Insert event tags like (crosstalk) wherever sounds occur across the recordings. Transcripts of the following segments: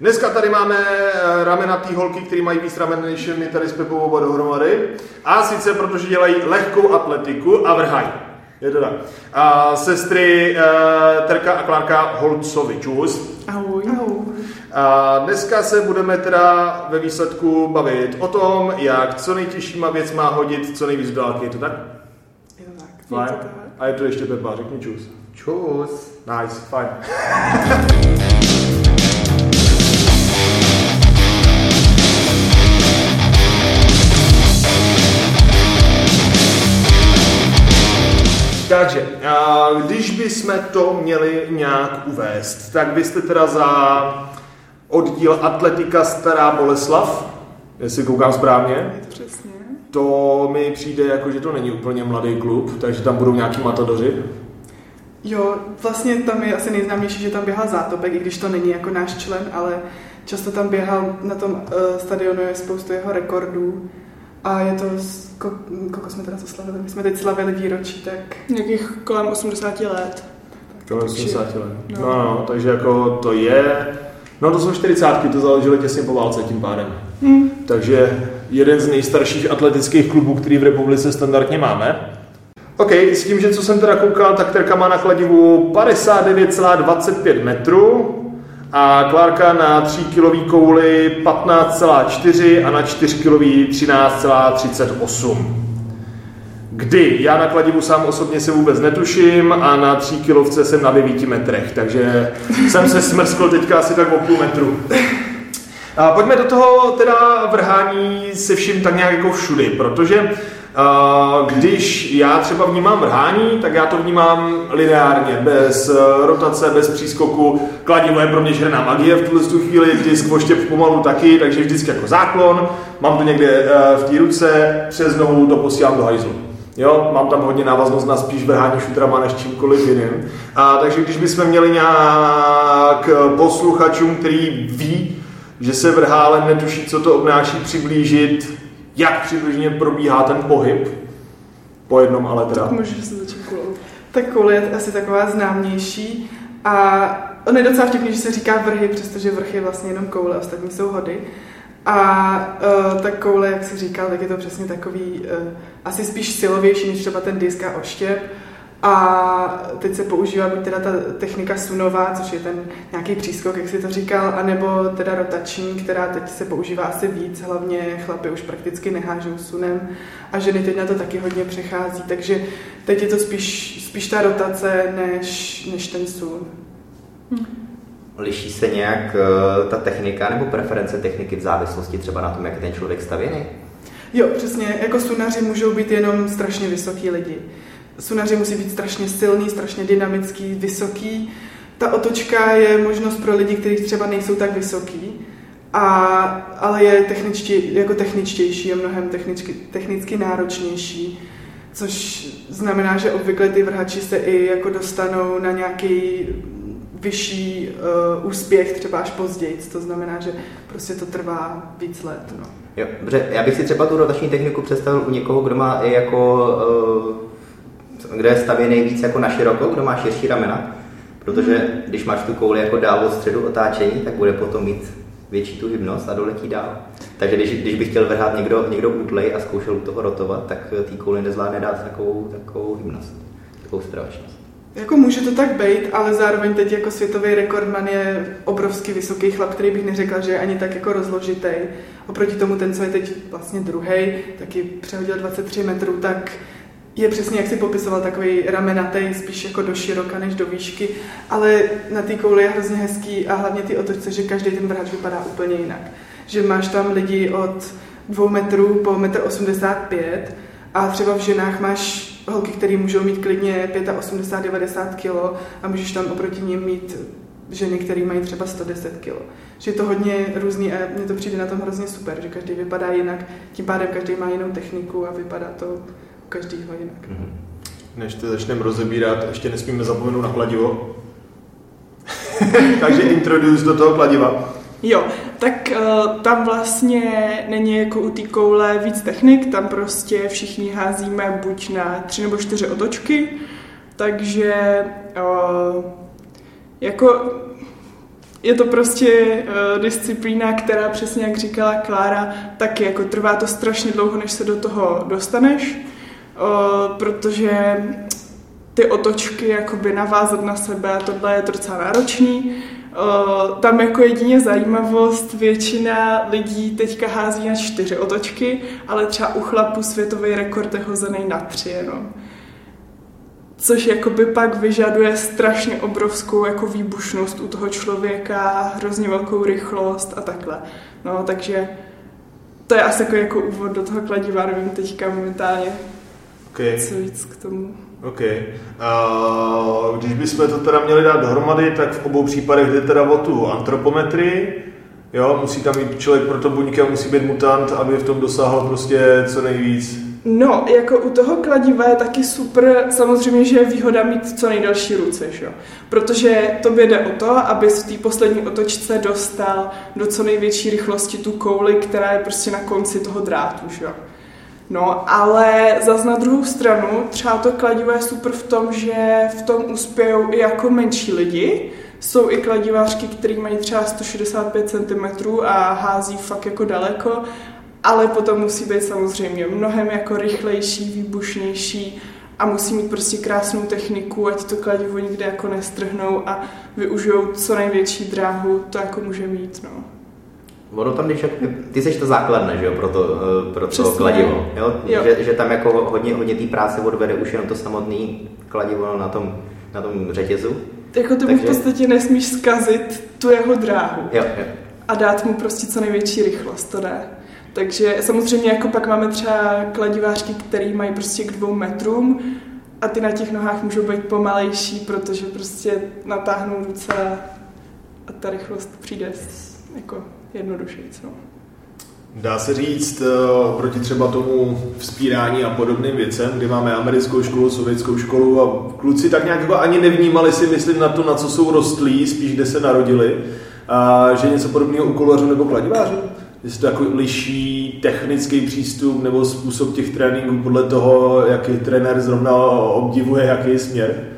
Dneska tady máme eh, ramena té holky, které mají víc ramen než my tady s Pepou oba dohromady. A sice protože dělají lehkou atletiku a vrhají. Je to tak. A sestry uh, Terka a Klárka Holcovi. Čus. Ahoj. Ahoj. A dneska se budeme teda ve výsledku bavit o tom, jak co nejtěžšíma věc má hodit co nejvíc do dálky. Je to tak? Je to tak. Fajn. Je to tak. A je to ještě Pepa, řekni čus. Čus. Nice, fajn. (laughs) Takže, a když bychom to měli nějak uvést, tak byste teda za oddíl Atletika Stará Boleslav, jestli koukám správně, přesně. to mi přijde jako, že to není úplně mladý klub, takže tam budou nějaký matadoři. Jo, vlastně tam je asi nejznámější, že tam běhal Zátopek, i když to není jako náš člen, ale často tam běhal, na tom uh, stadionu je spoustu jeho rekordů a je to, kolik jsme teda zaslavili, my jsme teď slavili výročí, tak Nějakých kolem 80 let. To je Takže- 80 let. no. No, no, takže jako to je... No to jsou 40, to založili těsně po válce tím pádem. Hm. Takže jeden z nejstarších atletických klubů, který v republice standardně máme. OK, s tím, že co jsem teda koukal, tak Terka má na kladivu 59,25 metrů a Klárka na 3 kilový kouli 15,4 a na 4 kilový 13,38. Kdy? Já na kladivu sám osobně se vůbec netuším a na 3 kilovce jsem na 9 metrech, takže jsem se smrskl teďka asi tak o půl metru. A pojďme do toho teda vrhání se vším tak nějak jako všudy, protože když já třeba vnímám vrhání, tak já to vnímám lineárně, bez eh, rotace, bez přískoku. Kladivo je pro mě žerná magie v tuhle tu chvíli, disk voštěp pomalu taky, takže vždycky jako záklon, mám to někde eh, v té ruce, přes nohu to posílám do hajzlu. Jo, mám tam hodně návaznost na spíš vrhání šutrama než čímkoliv jiným. A takže když bychom měli nějak posluchačům, který ví, že se vrhá, ale netuší, co to obnáší, přiblížit, jak přibližně probíhá ten pohyb, po jednom ale teda. tak můžeš se začít kulou. Tak koule je asi taková známější a on je docela vtipný, že se říká vrhy, přestože vrch je vlastně jenom koule, ostatní jsou hody. A uh, ta koule, jak si říkal, tak je to přesně takový uh, asi spíš silovější než třeba ten disk a oštěp. A teď se používá buď teda ta technika sunová, což je ten nějaký přískok, jak si to říkal, anebo teda rotační, která teď se používá asi víc, hlavně chlapy už prakticky nehážou sunem a ženy teď na to taky hodně přechází, takže teď je to spíš, spíš ta rotace než, než ten sun. Liší se nějak eh, ta technika nebo preference techniky v závislosti třeba na tom, jak je ten člověk stavěný? Jo, přesně, jako sunaři můžou být jenom strašně vysoký lidi. Sunaři musí být strašně silný, strašně dynamický, vysoký. Ta otočka je možnost pro lidi, kteří třeba nejsou tak vysoký, a, ale je techničtě, jako techničtější, je mnohem technicky, technicky náročnější, což znamená, že obvykle ty vrhači se i jako dostanou na nějaký vyšší uh, úspěch třeba až později. To znamená, že prostě to trvá víc let. No. Jo, já bych si třeba tu rotační techniku představil u někoho, kdo má i jako, uh, kdo je stavěný víc jako na široko, kdo má širší ramena, protože když máš tu kouli jako dál od středu otáčení, tak bude potom mít větší tu hybnost a doletí dál. Takže když, když by chtěl vrhat někdo, někdo útlej a zkoušel u toho rotovat, tak tý kouli nezvládne dát takovou, takovou hybnost, takovou stravačnost. Jako může to tak být, ale zároveň teď jako světový rekordman je obrovský vysoký chlap, který bych neřekla, že je ani tak jako rozložitý. Oproti tomu ten, co je teď vlastně druhý, taky přehodil 23 metrů, tak je přesně, jak si popisoval, takový ramenatý, spíš jako do široka než do výšky, ale na té kouli je hrozně hezký a hlavně ty otočce, že každý ten vrhač vypadá úplně jinak. Že máš tam lidi od dvou metrů po metr 85 a třeba v ženách máš holky, které můžou mít klidně 85-90 kg a můžeš tam oproti ním mít ženy, které mají třeba 110 kg. Že je to hodně různý a mně to přijde na tom hrozně super, že každý vypadá jinak, tím pádem každý má jinou techniku a vypadá to u každého jinak. Mhm. Než to začneme rozebírat, ještě nesmíme zapomenout na kladivo. (laughs) Takže introduce do toho kladiva. Jo, tak uh, tam vlastně není jako u té koule víc technik, tam prostě všichni házíme buď na tři nebo čtyři otočky, takže uh, jako je to prostě uh, disciplína, která přesně jak říkala Klára, taky jako trvá to strašně dlouho, než se do toho dostaneš, uh, protože ty otočky jakoby navázat na sebe a tohle je docela náročný. Uh, tam jako jedině zajímavost, většina lidí teďka hází na čtyři otočky, ale třeba u chlapu světový rekord je hozený na tři jenom což jakoby pak vyžaduje strašně obrovskou jako výbušnost u toho člověka, hrozně velkou rychlost a takhle. No, takže to je asi jako, jako úvod do toho kladiva, nevím teďka momentálně, okay. co víc k tomu. OK. Uh, když bychom to teda měli dát dohromady, tak v obou případech jde teda o tu antropometrii, Jo, musí tam být člověk pro to buňky a musí být mutant, aby v tom dosáhl prostě co nejvíc. No, jako u toho kladiva je taky super, samozřejmě, že je výhoda mít co nejdelší ruce, že? protože to jde o to, aby v té poslední otočce dostal do co největší rychlosti tu kouli, která je prostě na konci toho drátu. Že? No, ale zase na druhou stranu, třeba to kladivo je super v tom, že v tom uspějou i jako menší lidi, jsou i kladivářky, které mají třeba 165 cm a hází fakt jako daleko ale potom musí být samozřejmě mnohem jako rychlejší, výbušnější a musí mít prostě krásnou techniku, ať to kladivo nikde jako nestrhnou a využijou co největší dráhu, to jako může mít, no. Ono tam, když ty seš to základne, že jo, pro to, eh, pro to kladivo, jo? jo. Že, že, tam jako hodně, hodně té práce odvede už jenom to samotné kladivo na tom, na tom řetězu. Jako ty Takže... v podstatě nesmíš zkazit tu jeho dráhu. Jo, jo. A dát mu prostě co největší rychlost, to jde. Takže samozřejmě jako pak máme třeba kladivářky, které mají prostě k dvou metrům a ty na těch nohách můžou být pomalejší, protože prostě natáhnou ruce a ta rychlost přijde jako jednodušeji. No. Dá se říct uh, proti třeba tomu vzpírání a podobným věcem, kdy máme americkou školu, sovětskou školu a kluci tak nějak jako ani nevnímali si, myslím, na to, na co jsou rostlí, spíš kde se narodili, a že něco podobného u kolařů nebo kladivářů? jestli to jako liší technický přístup nebo způsob těch tréninků podle toho, jaký trenér zrovna obdivuje, jaký směr?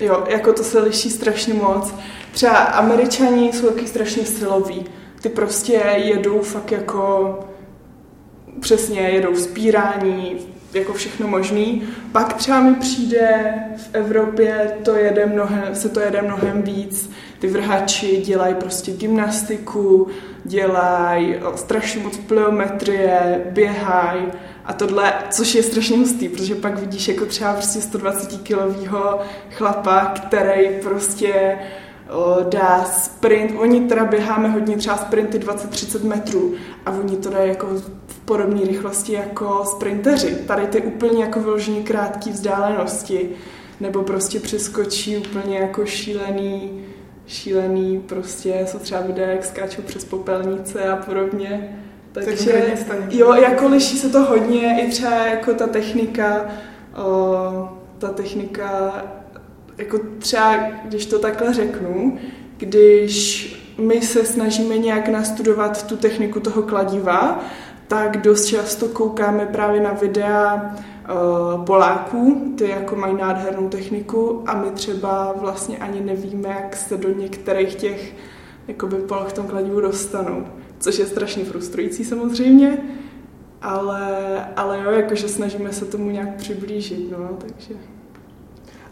Jo, jako to se liší strašně moc. Třeba američani jsou taky strašně siloví. Ty prostě jedou fakt jako přesně jedou vzpírání, jako všechno možný. Pak třeba mi přijde v Evropě to jede mnohem, se to jede mnohem víc. Ty vrhači dělají prostě gymnastiku, dělají strašně moc pliometrie, běhají a tohle, což je strašně hustý, protože pak vidíš jako třeba prostě 120 kilového chlapa, který prostě o, dá sprint, oni teda běháme hodně třeba sprinty 20-30 metrů a oni to dají jako v podobné rychlosti jako sprinteři. Tady ty úplně jako vyloženě krátké vzdálenosti nebo prostě přeskočí úplně jako šílený šílený, prostě jsou třeba videa, jak skáčou přes popelnice a podobně. Takže jo, jako liší se to hodně, i třeba jako ta technika, o, ta technika, jako třeba, když to takhle řeknu, když my se snažíme nějak nastudovat tu techniku toho kladiva, tak dost často koukáme právě na videa uh, Poláků, ty jako mají nádhernou techniku a my třeba vlastně ani nevíme, jak se do některých těch jakoby poloh v tom kladivu dostanou, což je strašně frustrující samozřejmě, ale, ale jo, jakože snažíme se tomu nějak přiblížit, no, takže...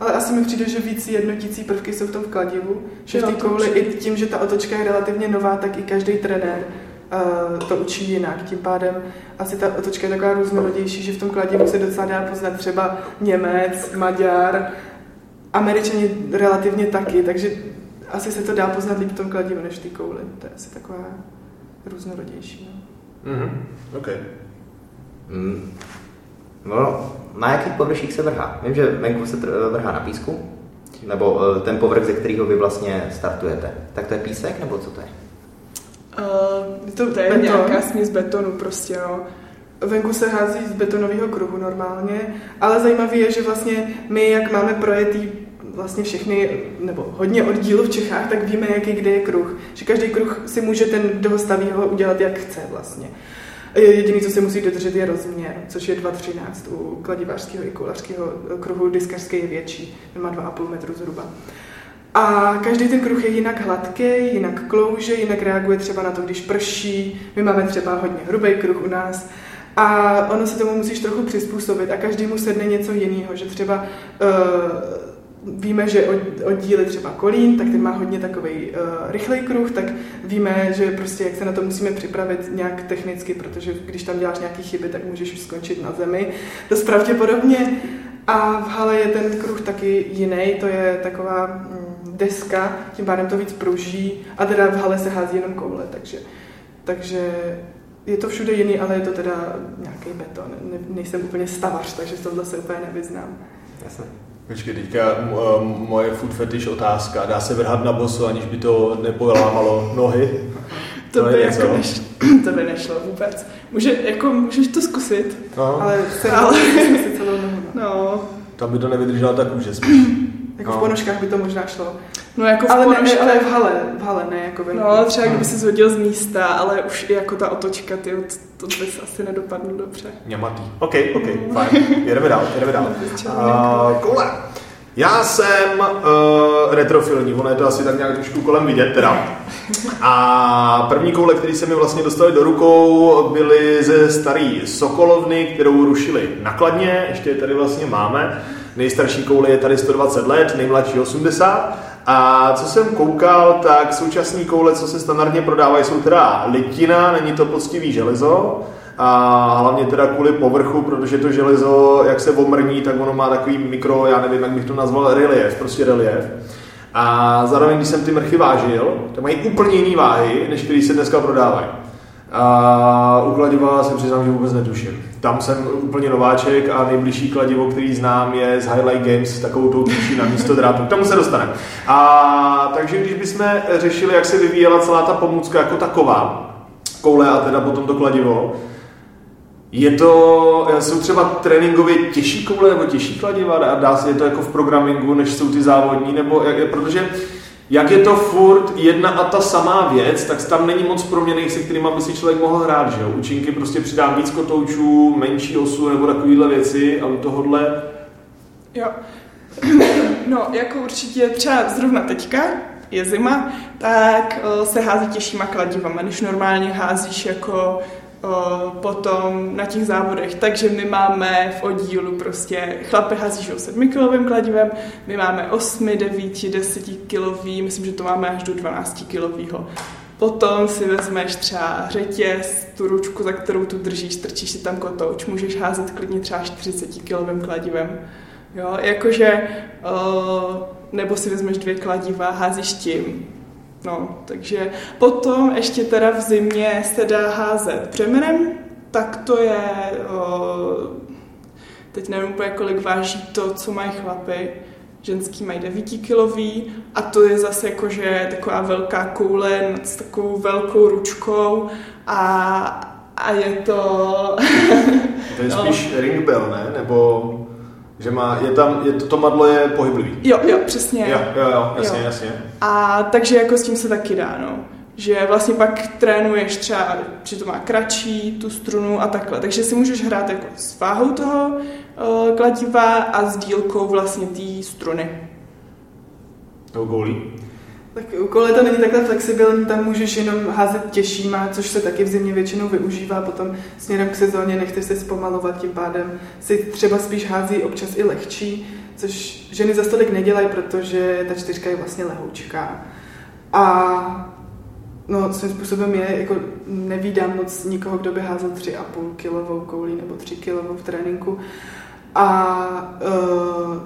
Ale asi mi přijde, že víc jednotící prvky jsou v tom kladivu, že v té kouli i tím, že ta otočka je relativně nová, tak i každý trenér uh, to učí jinak. Tím pádem asi ta otočka je taková různorodější, že v tom kladivu se docela dá poznat třeba Němec, Maďar, Američani relativně taky, takže asi se to dá poznat líp v tom kladivu než v té kouli. To je asi taková různorodější. No. Mm-hmm. Okay. Mm. No, na jakých površích se vrhá? Vím, že venku se vrhá na písku, nebo eh, ten povrch, ze kterého vy vlastně startujete. Tak to je písek, nebo co to je? Uh, to, to je beton. nějaká směs betonu prostě, no. Venku se hází z betonového kruhu normálně, ale zajímavé je, že vlastně my, jak máme projetý vlastně všechny, nebo hodně oddílů v Čechách, tak víme, jaký kde je kruh. Že každý kruh si může ten, kdo ho staví, ho udělat, jak chce vlastně. Jediný, co se musí dodržet, je rozměr, což je 2,13 u kladivářského i kulařského kruhu. Diskařský je větší, má 2,5 metru zhruba. A každý ten kruh je jinak hladký, jinak klouže, jinak reaguje třeba na to, když prší. My máme třeba hodně hrubý kruh u nás. A ono se tomu musíš trochu přizpůsobit a každému sedne něco jiného, že třeba uh, víme, že oddíly třeba kolín, tak ten má hodně takový uh, rychlej kruh, tak víme, že prostě jak se na to musíme připravit nějak technicky, protože když tam děláš nějaké chyby, tak můžeš už skončit na zemi. Dost pravděpodobně. A v hale je ten kruh taky jiný, to je taková mm, deska, tím pádem to víc pruží a teda v hale se hází jenom koule, takže, takže je to všude jiný, ale je to teda nějaký beton. Ne, nejsem úplně stavař, takže v tomhle se úplně nevyznám. Jasně. Počkej, teďka moje food fetish otázka. Dá se vrhat na boso, aniž by to nepolámalo nohy? (laughs) To, to by, jako neš, (clears throat) to by nešlo vůbec. Může, jako, můžeš to zkusit. No. Ale se ale... (laughs) (laughs) celou nohu. No. no. Tam by to nevydržela tak kůže spíš. Jako no. v ponožkách by to možná šlo. No jako v ale, ponožkách... ne, ale v hale, v hale, ne jako venku. No třeba kdyby se zhodil z místa, ale už i jako ta otočka, ty, to, to by asi nedopadlo dobře. Němatý. OK, OK, fajn. (laughs) Jedeme dál, jedeme dál. Uh, koule. Já jsem uh, retrofilní, ono je to asi tak nějak trošku kolem vidět teda. A první koule, které se mi vlastně dostali do rukou, byly ze staré Sokolovny, kterou rušili nakladně, ještě je tady vlastně máme. Nejstarší koule je tady 120 let, nejmladší 80. A co jsem koukal, tak současné koule, co se standardně prodávají, jsou teda litina, není to poctivý železo, a hlavně teda kvůli povrchu, protože to železo, jak se omrní, tak ono má takový mikro, já nevím, jak bych to nazval, relief, prostě relief. A zároveň, když jsem ty mrchy vážil, tak mají úplně jiný váhy, než který se dneska prodávají. A u kladiva se přiznám, že vůbec netuším. Tam jsem úplně nováček a nejbližší kladivo, který znám, je z Highlight Games, takovou tou tuší na místo drátu. K tomu se dostaneme. A takže když bychom řešili, jak se vyvíjela celá ta pomůcka jako taková, koule a teda potom to kladivo, je to, jsou třeba tréninkově těžší koule nebo těžší kladiva a dá se je to jako v programingu, než jsou ty závodní, nebo jak, protože jak je to furt jedna a ta samá věc, tak tam není moc proměných, se kterými by si člověk mohl hrát, že jo? Učinky prostě přidám víc kotoučů, menší osu nebo takovéhle věci a u tohohle... Jo. (coughs) No, jako určitě třeba zrovna teďka, je zima, tak se hází těžšíma kladivama, než normálně házíš jako potom na těch závodech. Takže my máme v oddílu prostě chlapy hází 7 kilovým kladivem, my máme 8, 9, 10 kilový, myslím, že to máme až do 12 kilového. Potom si vezmeš třeba řetěz, tu ručku, za kterou tu držíš, strčíš si tam kotouč, můžeš házet klidně třeba 40 kilovým kladivem. Jo, jakože, nebo si vezmeš dvě kladiva, házíš tím, No, takže potom ještě teda v zimě se dá házet břemenem, tak to je, o, teď nevím úplně, kolik váží to, co mají chlapy, ženský mají 9 kilový a to je zase jakože taková velká koule s takovou velkou ručkou a, a je to... to je spíš no. ringbell, ne? Nebo že má, je tam, je to, to madlo je pohyblivý. Jo, jo, přesně. Jo, jo, jo, jasně, jo. jasně. A takže jako s tím se taky dá, no. Že vlastně pak trénuješ třeba, že to má kratší, tu strunu a takhle. Takže si můžeš hrát jako s váhou toho uh, kladiva a s dílkou vlastně té struny. Toho goulí? Tak u kole to není takhle flexibilní, tam můžeš jenom házet těžšíma, což se taky v zimě většinou využívá, potom směrem k sezóně nechceš se zpomalovat, tím pádem si třeba spíš hází občas i lehčí, což ženy za stolik nedělají, protože ta čtyřka je vlastně lehoučká. A No, svým způsobem je, jako nevídám moc nikoho, kdo by házel 3,5 kilovou koulí nebo 3 kilovou v tréninku. A uh,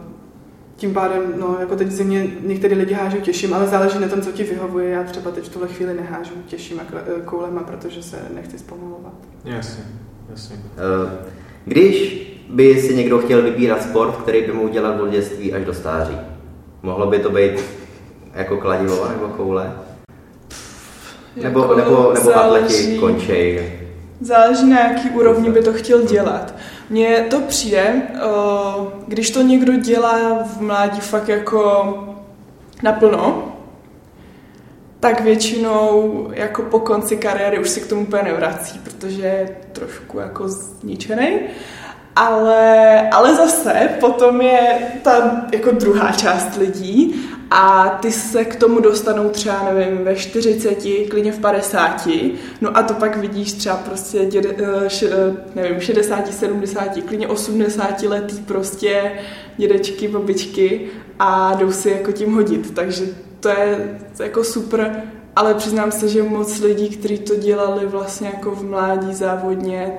tím pádem, no, jako teď zimě některé lidi hážou těžším, ale záleží na tom, co ti vyhovuje. Já třeba teď v tuhle chvíli nehážu těžšíma eh, koulema, protože se nechci zpomalovat. Jasně, jasně. Eh, když by si někdo chtěl vybírat sport, který by mu udělal od dětství až do stáří, mohlo by to být jako kladivo nebo koule? Nebo, jako nebo, nebo atleti končej? Záleží na jaký úrovni by to chtěl dělat. Mně to přijde, když to někdo dělá v mládí fakt jako naplno, tak většinou jako po konci kariéry už si k tomu úplně nevrací, protože je trošku jako zničený. Ale, ale zase potom je ta jako druhá část lidí a ty se k tomu dostanou třeba, nevím, ve 40, klidně v 50, no a to pak vidíš třeba prostě, eh, š, eh, nevím, 60, 70, klidně 80 letý prostě dědečky, babičky a jdou si jako tím hodit, takže to je jako super, ale přiznám se, že moc lidí, kteří to dělali vlastně jako v mládí závodně,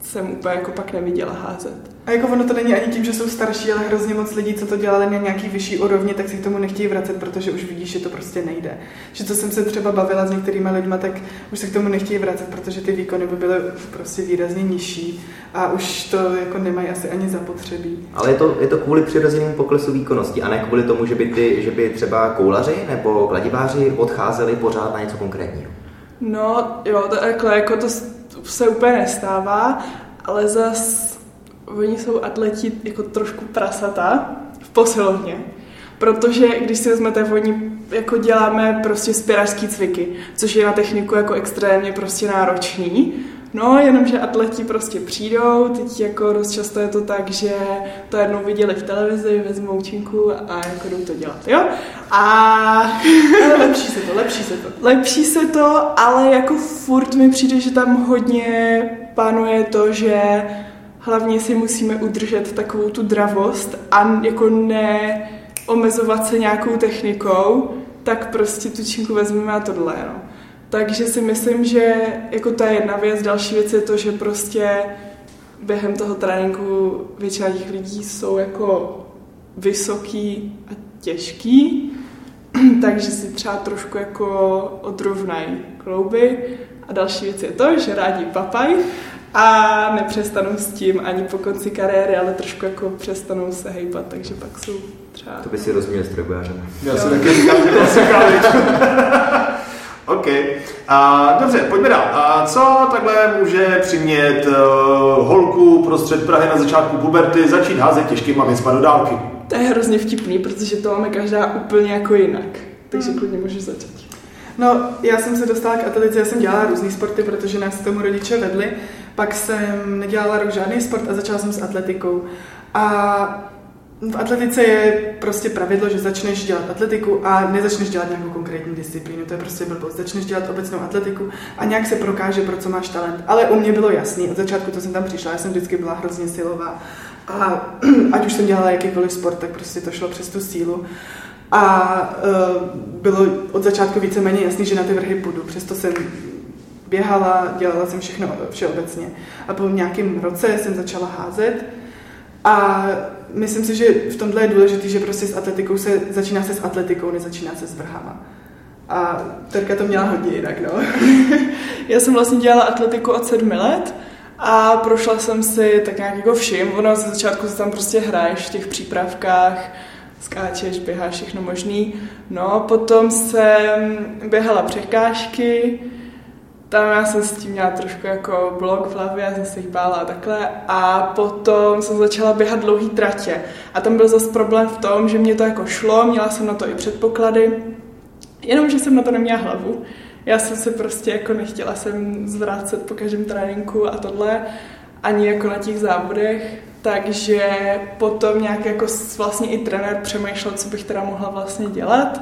jsem úplně jako pak neviděla házet. A jako ono to není ani tím, že jsou starší, ale hrozně moc lidí, co to dělali na nějaký vyšší úrovni, tak si k tomu nechtějí vracet, protože už vidíš, že to prostě nejde. Že co jsem se třeba bavila s některými lidmi, tak už se k tomu nechtějí vracet, protože ty výkony by byly prostě výrazně nižší a už to jako nemají asi ani zapotřebí. Ale je to, je to kvůli přirozenému poklesu výkonnosti a ne kvůli tomu, že by, ty, že by třeba koulaři nebo kladiváři odcházeli pořád na něco konkrétního. No jo, to, jako, jako to se úplně nestává, ale zas oni jsou atleti jako trošku prasata v posilovně. Protože když si vezmete, oni jako děláme prostě spěrařský cviky, což je na techniku jako extrémně prostě náročný. No, jenomže atleti prostě přijdou, teď jako dost často je to tak, že to jednou viděli v televizi, vezmou činku a jako jdou to dělat, jo? A... Ale lepší se to, lepší se to. Lepší se to, ale jako furt mi přijde, že tam hodně panuje to, že hlavně si musíme udržet takovou tu dravost a jako ne omezovat se nějakou technikou, tak prostě tu činku vezmeme a tohle, no. Takže si myslím, že jako je jedna věc. Další věc je to, že prostě během toho tréninku většina těch lidí jsou jako vysoký a těžký, (clears throat) takže si třeba trošku jako odrovnají klouby. A další věc je to, že rádi papaj a nepřestanou s tím ani po konci kariéry, ale trošku jako přestanou se hejbat, takže pak jsou třeba... To by si rozuměl s. Já si taky říkám, že klasika, (laughs) OK. A, dobře, pojďme dál. A co takhle může přimět uh, holku prostřed Prahy na začátku puberty začít házet těžkýma věcma do dálky? To je hrozně vtipný, protože to máme každá úplně jako jinak. Takže klidně můžeš začít. No, já jsem se dostala k atletice, já jsem dělala různé sporty, protože nás k tomu rodiče vedli. Pak jsem nedělala rok žádný sport a začala jsem s atletikou. A v atletice je prostě pravidlo, že začneš dělat atletiku a nezačneš dělat nějakou konkrétní disciplínu. To je prostě blbost. Začneš dělat obecnou atletiku a nějak se prokáže, pro co máš talent. Ale u mě bylo jasný, od začátku, to jsem tam přišla, já jsem vždycky byla hrozně silová. A (clears throat) ať už jsem dělala jakýkoliv sport, tak prostě to šlo přes tu sílu. A uh, bylo od začátku víceméně jasný, že na ty vrhy půjdu. Přesto jsem běhala, dělala jsem všechno všeobecně. A po nějakém roce jsem začala házet a myslím si, že v tomhle je důležité, že prostě s atletikou se začíná se s atletikou, nezačíná se s vrhama. A Terka to měla hodně jinak, no. (laughs) Já jsem vlastně dělala atletiku od sedmi let a prošla jsem si tak nějak jako všim. Ono ze začátku se tam prostě hraješ v těch přípravkách, skáčeš, běháš, všechno možný. No, potom jsem běhala překážky, tam já jsem s tím měla trošku jako blok v hlavě, já jsem se jich bála a takhle. A potom jsem začala běhat dlouhý tratě. A tam byl zase problém v tom, že mě to jako šlo, měla jsem na to i předpoklady, jenomže jsem na to neměla hlavu. Já jsem se prostě jako nechtěla jsem zvrácet po každém tréninku a tohle, ani jako na těch závodech. Takže potom nějak jako vlastně i trenér přemýšlel, co bych teda mohla vlastně dělat.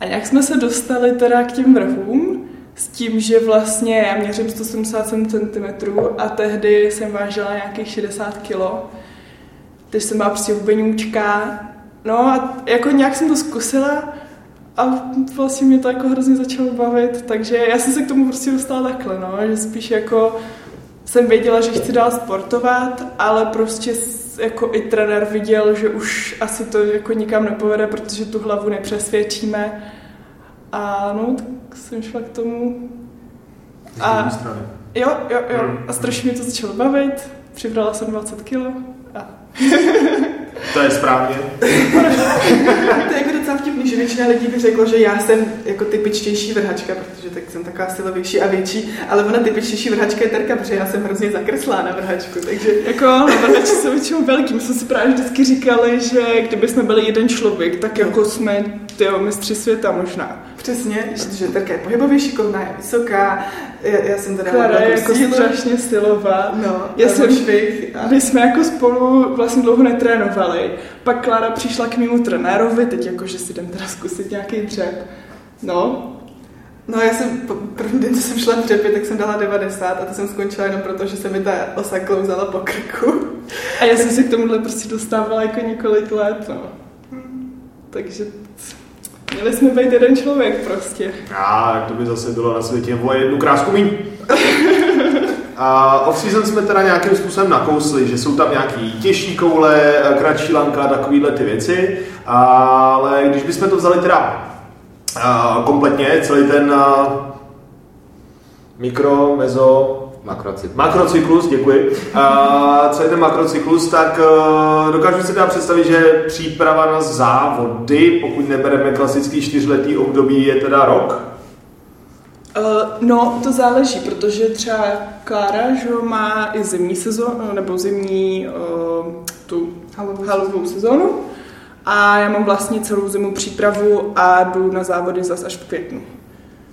A nějak jsme se dostali teda k těm vrhům, s tím, že vlastně já měřím 177 cm a tehdy jsem vážila nějakých 60 kg. Takže jsem byla prostě hubeňůčka. No a jako nějak jsem to zkusila a vlastně mě to jako hrozně začalo bavit, takže já jsem se k tomu prostě dostala takhle, no, že spíš jako jsem věděla, že chci dál sportovat, ale prostě jako i trenér viděl, že už asi to jako nikam nepovede, protože tu hlavu nepřesvědčíme. A no, tak jsem šla k tomu. A, jo, jo, jo. Hmm. A strašně mě to začalo bavit. Přibrala jsem 20 kilo. A... (laughs) To je správně. (laughs) to je jako docela vtipný, že většina lidí by řekla, že já jsem jako typičtější vrhačka, protože tak jsem taková silovější a větší, ale ona typičtější vrhačka je Terka, protože já jsem hrozně zakreslá na vrhačku, takže... Jako na vrhači jsou většinou velký, my jsme si právě vždycky říkali, že kdyby jsme byli jeden člověk, tak jako jsme tyjo, mistři světa možná. Přesně, že Terka je pohybově šikovná, je vysoká, já, já jsem teda... Klara je jako sílu. strašně stylová. No, Já jsem, švih a- my jsme jako spolu vlastně dlouho netrénovali. Pak Klára přišla k mému trenérovi, teď jako, že si jdem teda zkusit nějaký dřep. No, No já jsem, první den, co jsem šla dřepy, tak jsem dala 90 a to jsem skončila jenom proto, že se mi ta osa klouzala po krku. a já jsem se k tomuhle prostě dostávala jako několik let, no. Takže měli jsme být jeden člověk prostě. A jak to by zase bylo na světě o jednu krásku míň. A off-season jsme teda nějakým způsobem nakousli, že jsou tam nějaký těžší koule, kratší lanka, takovýhle ty věci, ale když bychom to vzali teda kompletně, celý ten mikro, mezo, Makrocyklus. Makrocyklus, děkuji. A celý ten makrocyklus, tak eh, dokážu si teda představit, že příprava na závody, pokud nebereme klasický čtyřletý období, je teda rok. Uh, no, to záleží, protože třeba Klára, že má i zimní sezónu, nebo zimní uh, tu Halovou halovou sezónu. A já mám vlastně celou zimu přípravu a jdu na závody zas až v květnu.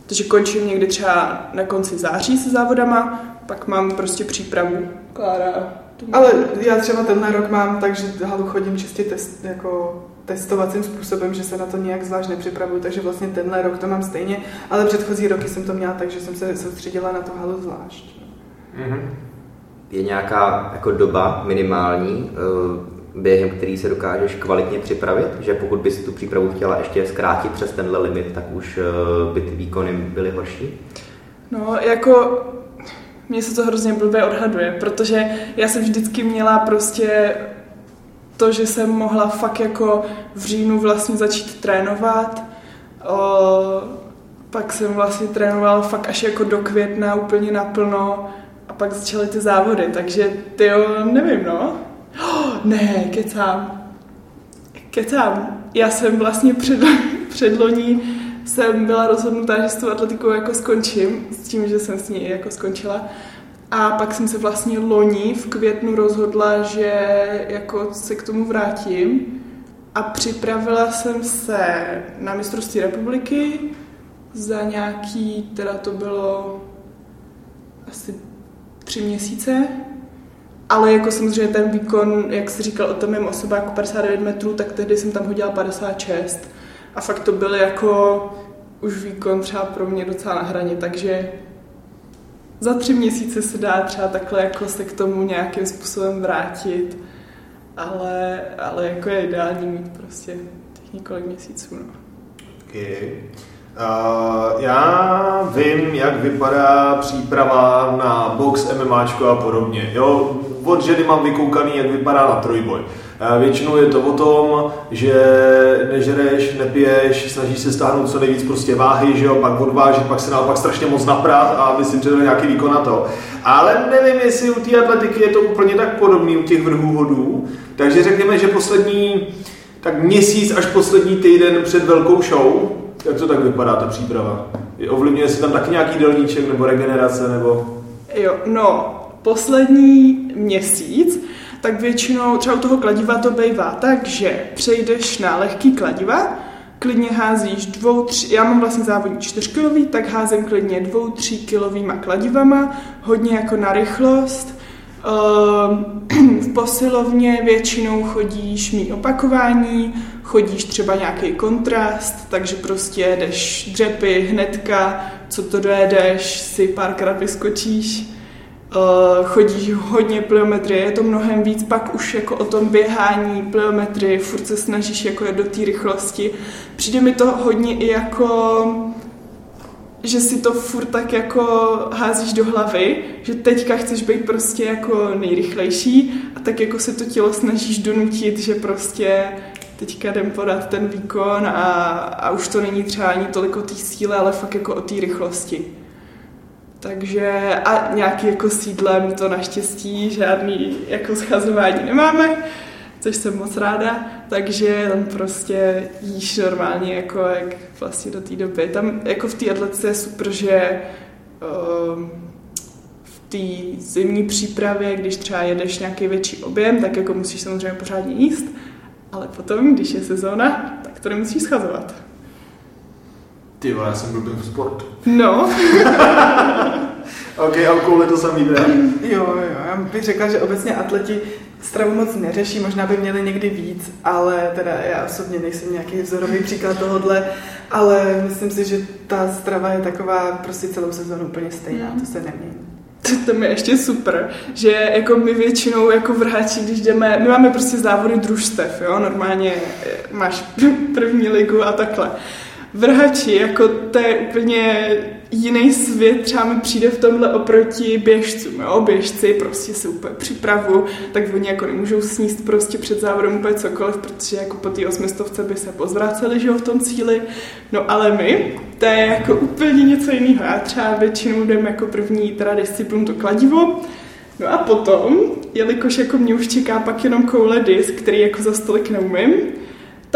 Takže končím někdy třeba na konci září se závodama, pak mám prostě přípravu. Klára. to Ale já třeba tenhle rok mám tak, že halu chodím čistě test, jako testovacím způsobem, že se na to nějak zvlášť nepřipravuju, takže vlastně tenhle rok to mám stejně, ale předchozí roky jsem to měla tak, že jsem se soustředila na tu halu zvlášť. Je nějaká jako doba minimální, eh, během který se dokážeš kvalitně připravit, že pokud bys tu přípravu chtěla ještě zkrátit přes tenhle limit, tak už eh, by ty výkony byly horší? No, jako mně se to hrozně blbě odhaduje, protože já jsem vždycky měla prostě to, že jsem mohla fakt jako v říjnu vlastně začít trénovat. O, pak jsem vlastně trénovala fakt až jako do května úplně naplno a pak začaly ty závody, takže ty jo, nevím no. Oh, ne, kecám. Kecám. Já jsem vlastně před, (laughs) předloní jsem byla rozhodnutá, že s tou atletikou jako skončím, s tím, že jsem s ní jako skončila. A pak jsem se vlastně loni v květnu rozhodla, že jako se k tomu vrátím a připravila jsem se na mistrovství republiky za nějaký, teda to bylo asi tři měsíce, ale jako samozřejmě ten výkon, jak jsi říkal o tom mém osobáku 59 metrů, tak tehdy jsem tam hodila 56. A fakt to byl jako už výkon třeba pro mě docela na hraně, takže za tři měsíce se dá třeba takhle jako se k tomu nějakým způsobem vrátit, ale, ale jako je ideální mít prostě těch několik měsíců. No. Okay. Uh, já vím, jak vypadá příprava na box, MMAčko a podobně. Jo, od ženy mám vykoukaný, jak vypadá na trojboj. Uh, většinou je to o tom, že nežereš, nepiješ, snažíš se stáhnout co nejvíc prostě váhy, že jo, pak odvážit, pak se naopak strašně moc naprát a myslím, že to je nějaký výkon na to. Ale nevím, jestli u té atletiky je to úplně tak podobný u těch vrhů hodů. Takže řekněme, že poslední tak měsíc až poslední týden před velkou show, jak to tak vypadá ta příprava? Ovlivňuje se tam taky nějaký delníček nebo regenerace nebo... Jo, no, poslední měsíc, tak většinou třeba u toho kladiva to bývá tak, že přejdeš na lehký kladiva, klidně házíš dvou, tři, já mám vlastně závodní čtyřkilový, tak házím klidně dvou, tří kilovýma kladivama, hodně jako na rychlost. Ehm, (clears throat) V posilovně většinou chodíš mý opakování, chodíš třeba nějaký kontrast, takže prostě jdeš dřepy hnedka, co to dojedeš, si párkrát vyskočíš. Uh, chodíš hodně pliometrie, je to mnohem víc, pak už jako o tom běhání, pliometry, furt se snažíš jako do té rychlosti. Přijde mi to hodně i jako, že si to furt tak jako házíš do hlavy, že teďka chceš být prostě jako nejrychlejší a tak jako se to tělo snažíš donutit, že prostě teďka jdem podat ten výkon a, a už to není třeba ani tolik o té síle, ale fakt jako o té rychlosti. Takže a nějaký jako sídlem to naštěstí žádný jako schazování nemáme, což jsem moc ráda, takže tam prostě jíš normálně jako jak vlastně do té doby. Tam jako v té atletice je super, že um, v té zimní přípravě, když třeba jedeš nějaký větší objem, tak jako musíš samozřejmě pořádně jíst, ale potom, když je sezóna, tak to nemusíš schazovat. Ty vole, já jsem blbý v sportu. No, (laughs) OK, a u koule to samý teda. Jo, jo, já bych řekla, že obecně atleti stravu moc neřeší, možná by měli někdy víc, ale teda já osobně nejsem nějaký vzorový příklad tohohle, ale myslím si, že ta strava je taková prostě celou sezónu úplně stejná, to se nemění. to, mi je ještě super, že jako my většinou jako vrhači, když jdeme, my máme prostě závody družstev, jo, normálně eh, máš (laughs) první ligu a takhle. Vrhači, jako to je úplně jiný svět, třeba mi přijde v tomhle oproti běžcům, jo, běžci prostě se úplně připravu, tak oni jako nemůžou sníst prostě před závodem úplně cokoliv, protože jako po té osmistovce by se pozvraceli, že jo, v tom cíli, no ale my, to je jako úplně něco jiného, já třeba většinou jdem jako první teda disciplínu to kladivo, No a potom, jelikož jako mě už čeká pak jenom koule disk, který jako za stolik neumím,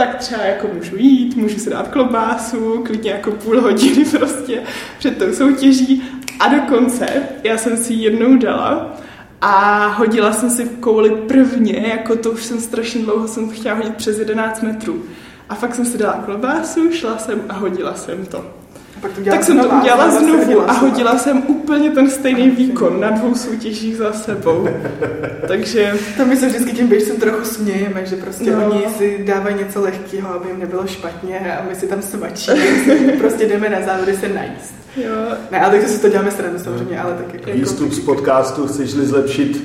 tak třeba jako můžu jít, můžu si dát klobásu, klidně jako půl hodiny prostě před tou soutěží. A dokonce já jsem si jednou dala a hodila jsem si v kouli prvně, jako to už jsem strašně dlouho jsem chtěla hodit přes 11 metrů. A fakt jsem si dala klobásu, šla jsem a hodila jsem to. A pak to Tak jsem to udělala znova se znovu a znova. hodila jsem úplně ten stejný výkon na dvou soutěžích za sebou. (laughs) Takže To my se vždycky těm běžcům trochu smějeme, že prostě No. no. oni si dávají něco lehkého, aby jim nebylo špatně a my si tam svačíme, (laughs) prostě jdeme na závody se najíst. jo, Ne, ale takže si to děláme srandu samozřejmě, ale tak jako... Výstup z podcastu, chceš-li zlepšit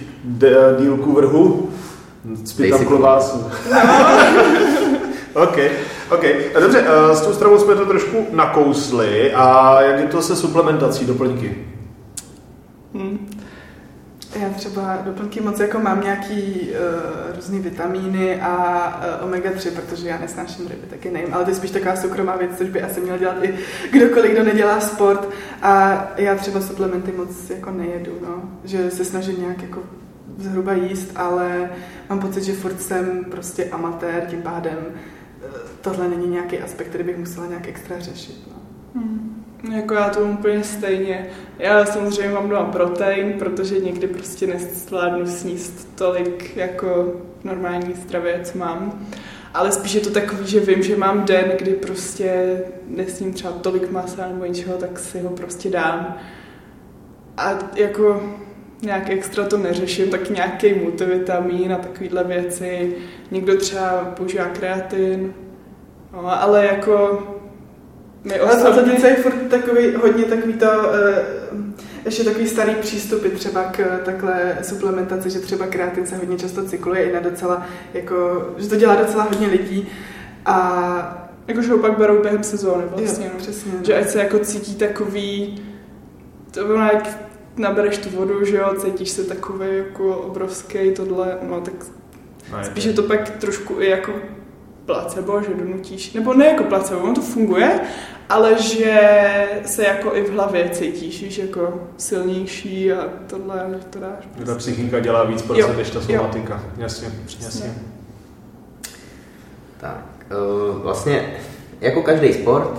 dílku vrhu? Tam si klobásu. (laughs) OK, OK. Dobře, eh, s tou stravou jsme to trošku nakousli a jak je to se suplementací doplňky? hm. Já třeba doplňky moc jako mám nějaký uh, různý vitamíny a uh, omega-3, protože já nesnáším ryby, taky nejím, ale to je spíš taková soukromá věc, což by asi měl dělat i kdokoliv, kdo nedělá sport a já třeba suplementy moc jako nejedu, no. že se snažím nějak jako zhruba jíst, ale mám pocit, že furt jsem prostě amatér, tím pádem tohle není nějaký aspekt, který bych musela nějak extra řešit. No. Hm. Jako já to úplně stejně. Já samozřejmě mám doma protein, protože někdy prostě nezvládnu sníst tolik jako normální stravě, co mám. Ale spíš je to takový, že vím, že mám den, kdy prostě nesním třeba tolik masa nebo ničeho, tak si ho prostě dám. A jako nějak extra to neřeším, tak nějaký multivitamin a takovýhle věci. Někdo třeba používá kreatin, no, ale jako my atletice je furt takový, hodně takový to, eh, ještě takový starý přístupy třeba k takhle suplementaci, že třeba kreatin se hodně často cykluje i na docela, jako, že to dělá docela hodně lidí a Jakože ho pak berou během sezóny vlastně. jo, no. přesně. Že ať se jako cítí takový, to ono jak nabereš tu vodu, že jo, cítíš se takový jako obrovský tohle, no tak spíš je to pak trošku i jako placebo, že donutíš, nebo ne jako placebo, ono to funguje, ale že se jako i v hlavě cítíš, víš, jako silnější a tohle, že to dáš. Ta psychika dělá víc procent Jo, než ta jo. somatika. Jasně, jasně. Tak, eh, vlastně jako každý sport,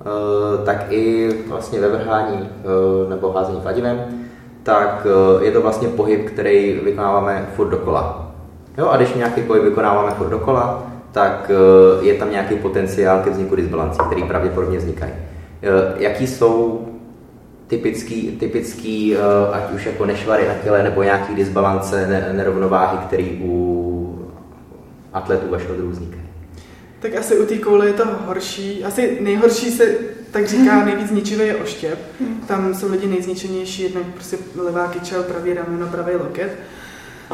eh, tak i vlastně ve vrhání eh, nebo házení kladivem, tak je to vlastně pohyb, který vykonáváme furt dokola. Jo, a když nějaký pohyb vykonáváme furt dokola, tak eh, je tam nějaký potenciál ke vzniku disbalancí, který pravděpodobně vznikají. Eh, Jaký jsou typický, typický eh, ať už jako nešvary na těle nebo nějaký disbalance, ne, nerovnováhy, které u atletů vašeho druhu vznikají. Tak asi u té koule je to horší. Asi nejhorší se tak říká, (laughs) nejvíc ničivý je oštěp. Tam jsou lidi nejzničenější, jednak prostě levá kyčel, pravý rameno, pravý loket.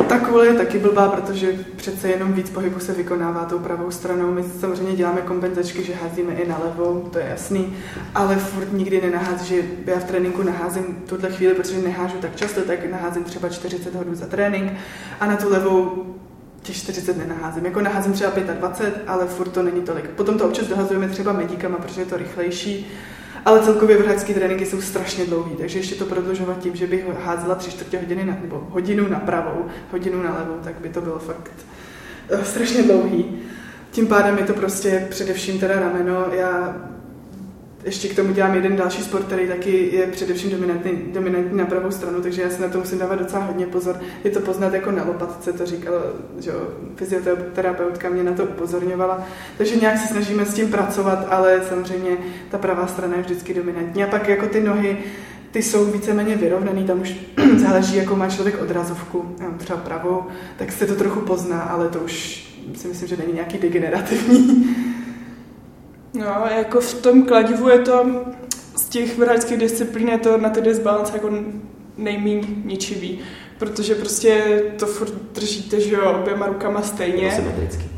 Ta koule je taky blbá, protože přece jenom víc pohybu se vykonává tou pravou stranou. My samozřejmě děláme kompenzačky, že házíme i na levou, to je jasný, ale furt nikdy nenahází, že já v tréninku naházím tuhle chvíli, protože nehážu tak často, tak naházím třeba 40 hodin za trénink a na tu levou těch 40 nenaházím. Jako naházím třeba 25, ale furt to není tolik. Potom to občas dohazujeme třeba medíkama, protože je to rychlejší. Ale celkově vrhačské tréninky jsou strašně dlouhý, takže ještě to prodlužovat tím, že bych házela tři čtvrtě hodiny na, nebo hodinu na pravou, hodinu na levou, tak by to bylo fakt uh, strašně dlouhý. Tím pádem je to prostě především teda rameno. Já ještě k tomu dělám jeden další sport, který taky je především dominantní, dominantní na pravou stranu, takže já si na to musím dávat docela hodně pozor. Je to poznat jako na lopatce, to říkala, že jo, fyzioterapeutka mě na to upozorňovala. Takže nějak se snažíme s tím pracovat, ale samozřejmě ta pravá strana je vždycky dominantní. A pak jako ty nohy, ty jsou víceméně vyrovnaný, tam už (clears throat) záleží, jako má člověk odrazovku, třeba pravou, tak se to trochu pozná, ale to už si myslím, že není nějaký degenerativní. No, jako v tom kladivu je to, z těch vrhačských disciplín je to na ty disbalance jako nejméně ničivý, protože prostě to furt držíte, že jo, oběma rukama stejně.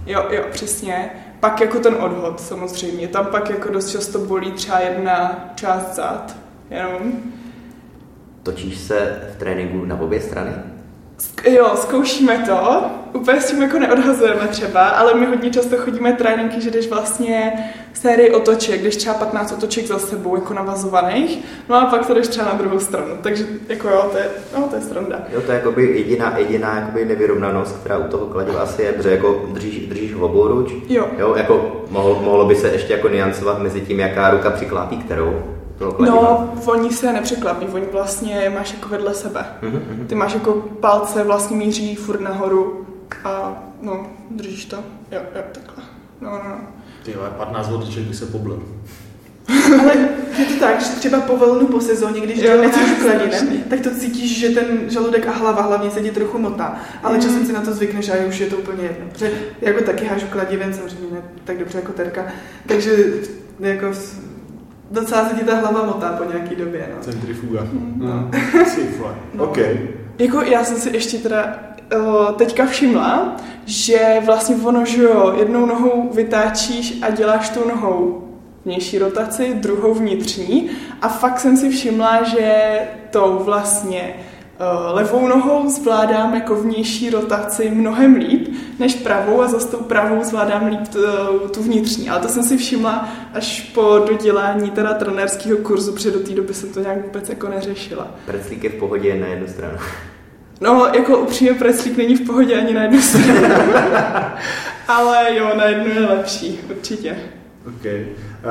Jo, jo, přesně. Pak jako ten odhod samozřejmě, tam pak jako dost často bolí třeba jedna část zad, jenom. Točíš se v tréninku na obě strany? Jo, zkoušíme to. Úplně s tím jako neodhazujeme třeba, ale my hodně často chodíme tréninky, že jdeš vlastně sérii otoček, když třeba 15 otoček za sebou, jako navazovaných, no a pak to jdeš třeba na druhou stranu. Takže jako jo, to je, no, to je stranda. Jo, to je jakoby jediná, jediná jakoby nevyrovnanost, která u toho kladiva asi je, protože jako držíš, držíš v obou ruč. Jo. jo jako mohlo, mohlo, by se ještě jako niancovat mezi tím, jaká ruka přiklápí kterou toho kladiva. No, oni se nepřeklapí, oni vlastně máš jako vedle sebe. Mhm, Ty máš jako palce vlastně míří furt nahoru a no, držíš to. Jo, jo, takhle. No, no, no. Ty vole, 15 otoček by se poblil. (laughs) Ale je to tak, že třeba po volnu po sezóně, když Jo, něco kladinem, tak to cítíš, že ten žaludek a hlava hlavně se ti trochu motá. Ale Mm. časem si na to zvykneš a už je to úplně jedno. Protože jako taky hážu kladivem, samozřejmě ne tak dobře jako terka. Takže jako docela se ti ta hlava motá po nějaký době. No. Centrifuga. Mm. No. Ty vole. No. OK. Jako já jsem si ještě teda o, teďka všimla, že vlastně ono, že jo, jednou nohou vytáčíš a děláš tou nohou vnější rotaci, druhou vnitřní a fakt jsem si všimla, že tou vlastně levou nohou zvládám jako vnější rotaci mnohem líp než pravou a zase tou pravou zvládám líp t, tu vnitřní. Ale to jsem si všimla až po dodělání teda trenérského kurzu, protože do té doby jsem to nějak vůbec jako neřešila. Preclík je v pohodě na jednu stranu. No, jako upřímně preslík není v pohodě ani na jednu stranu. (laughs) Ale jo, na jednu je lepší, určitě. OK. Uh,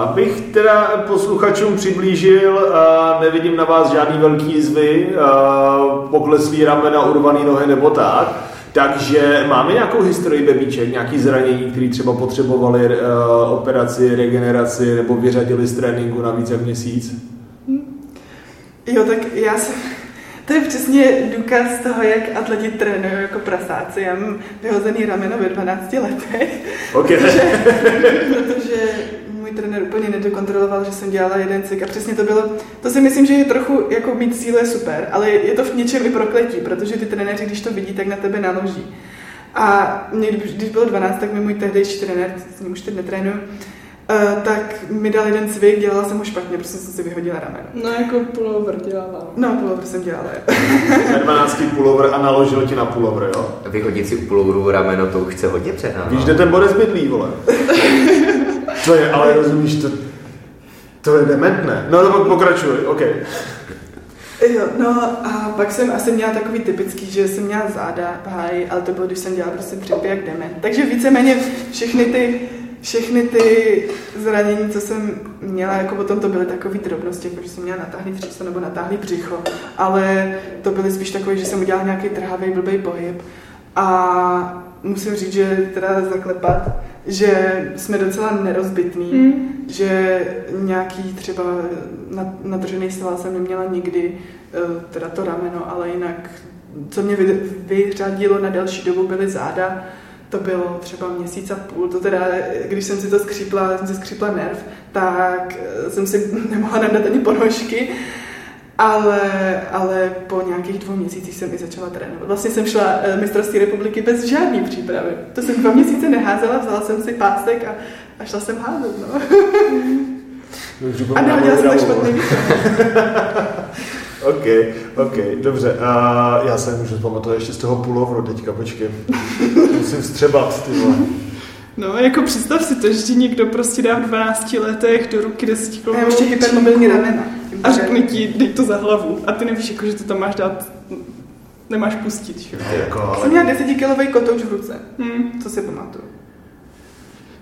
abych teda posluchačům přiblížil, uh, nevidím na vás žádný velký jizvy, uh, pokleslý ramena, urvaný nohy nebo tak. Takže máme nějakou historii bebíček, nějaký zranění, který třeba potřebovali uh, operaci, regeneraci nebo vyřadili z tréninku na více měsíc? Jo, tak já jsem... (laughs) To je přesně důkaz toho, jak atleti trénují jako prasáci. Já mám vyhozený rameno ve 12 letech, OK. (laughs) protože (laughs) můj trenér úplně nedokontroloval, že jsem dělala jeden cvik a přesně to bylo, to si myslím, že je trochu, jako mít sílu je super, ale je to v něčem i prokletí, protože ty trenéři, když to vidí, tak na tebe naloží. A mě, když bylo 12, tak mi můj tehdejší trenér, s ním už teď netrénuju, eh, tak mi dal jeden cvik, dělala jsem ho špatně, protože jsem si vyhodila rameno. No, jako pullover dělala. No, pullover jsem dělala. jo. Na 12 pullover a naložil ti na pullover, jo? Vyhodit si u pulloveru rameno, to už chce hodně přehnat. Víš, kde ten bodec bydlí, vole? (laughs) To je, ale rozumíš, to, to je dementné. No, no, pokračuj, OK. Jo, no a pak jsem asi měla takový typický, že jsem měla záda háji, ale to bylo, když jsem dělala prostě dřepy jak dement. Takže víceméně všechny ty, všechny ty zranění, co jsem měla, jako potom to byly takové drobnosti, jako že jsem měla natáhlý tříso nebo natáhlý břicho, ale to byly spíš takové, že jsem udělala nějaký trhavý blbý pohyb a musím říct, že teda zaklepat, že jsme docela nerozbitní, Mm. že nějaký třeba na- nadržený sval jsem neměla nikdy, eh, teda to rameno, ale jinak, co mě vy- vyřadilo na delší dobu, byly záda, to bylo třeba měsíc a půl, to teda, když jsem si to skřípla, jsem si skřípla nerv, tak eh, jsem si (laughs) nemohla nadat ani ponožky, ale, ale po nějakých dvou měsících jsem i začala trénovat. Vlastně jsem šla eh, mistrovství republiky bez žádný přípravy. To jsem dva měsíce neházela, vzala jsem si pásek a, a šla jsem házet. No. A nehodila jsem tak špatný výkon. OK, OK, dobře. Uh, já se můžu pamatovat ještě z toho pulloveru teďka, počkej. Musím vstřebat, ty vole. No, jako představ si to, že ti někdo prostě dá v 12 letech do ruky 10 A kg. já mám ještě hypermobilní ramena. A řekne ti, dej to za hlavu. A ty nevíš, jako, že to tam máš dát, nemáš pustit, že jo. Jako, ale... Jsem měla 10 kilový kotouč v ruce, Hm. co si pamatuju.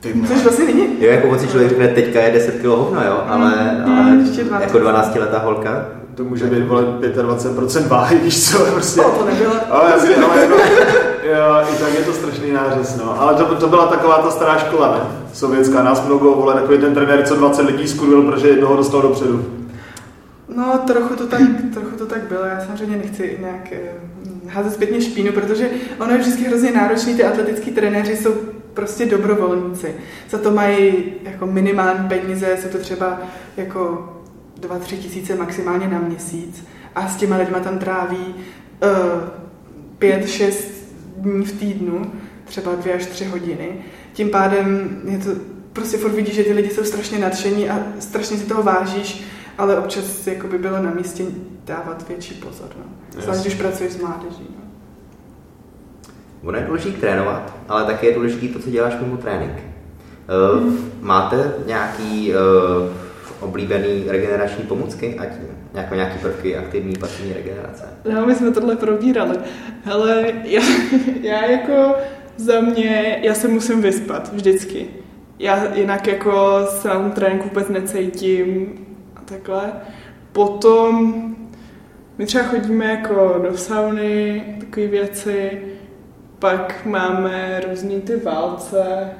Ty Což vlastně není. Jo, jako moc si člověk řekne, teďka je 10 kg hovna, jo, ale, Mm, ale ještě 12. jako 12 letá holka, To může být vole 25% váhy, víš co, prostě. O, to nebylo. Ale, jasně, ale jako, jo, i tak je to strašný nářez, no. Ale to, to byla taková ta stará škola, ne? Sovětská, nás mnoho, vole, takový ten trenér, co 20 lidí skurvil, protože jednoho dostal dopředu. No, trochu to tak, trochu to tak bylo. Já samozřejmě nechci nějak eh, házet zpětně špínu, protože ono je vždycky hrozně náročný. Ty atletický trenéři jsou prostě dobrovolníci. Za to mají jako minimální peníze, jsou to třeba jako 2-3 tisíce maximálně na měsíc. A s těma lidma tam tráví uh, 5-6 dní v týdnu, třeba 2 až 3 hodiny. Tím pádem je to prostě furt vidíš, že ty lidi jsou strašně nadšení a strašně si toho vážíš, ale občas jako by bylo na místě dávat větší pozor. No. Zvlášť, když pracuješ s mládeží. No. ono je důležité trénovat, ale také je důležité to, co děláš mimo trénink. Uh, máte nějaký uh, oblíbený regenerační pomůcky, ať jako nějaký prvky aktivní, pasivní regenerace? No, my jsme tohle probírali. Hele, já, já jako za mě, já se musím vyspat vždycky. Já jinak jako se na tom tréninku vůbec necítím takhle. Potom my třeba chodíme jako do sauny, takové věci, pak máme různý ty válce,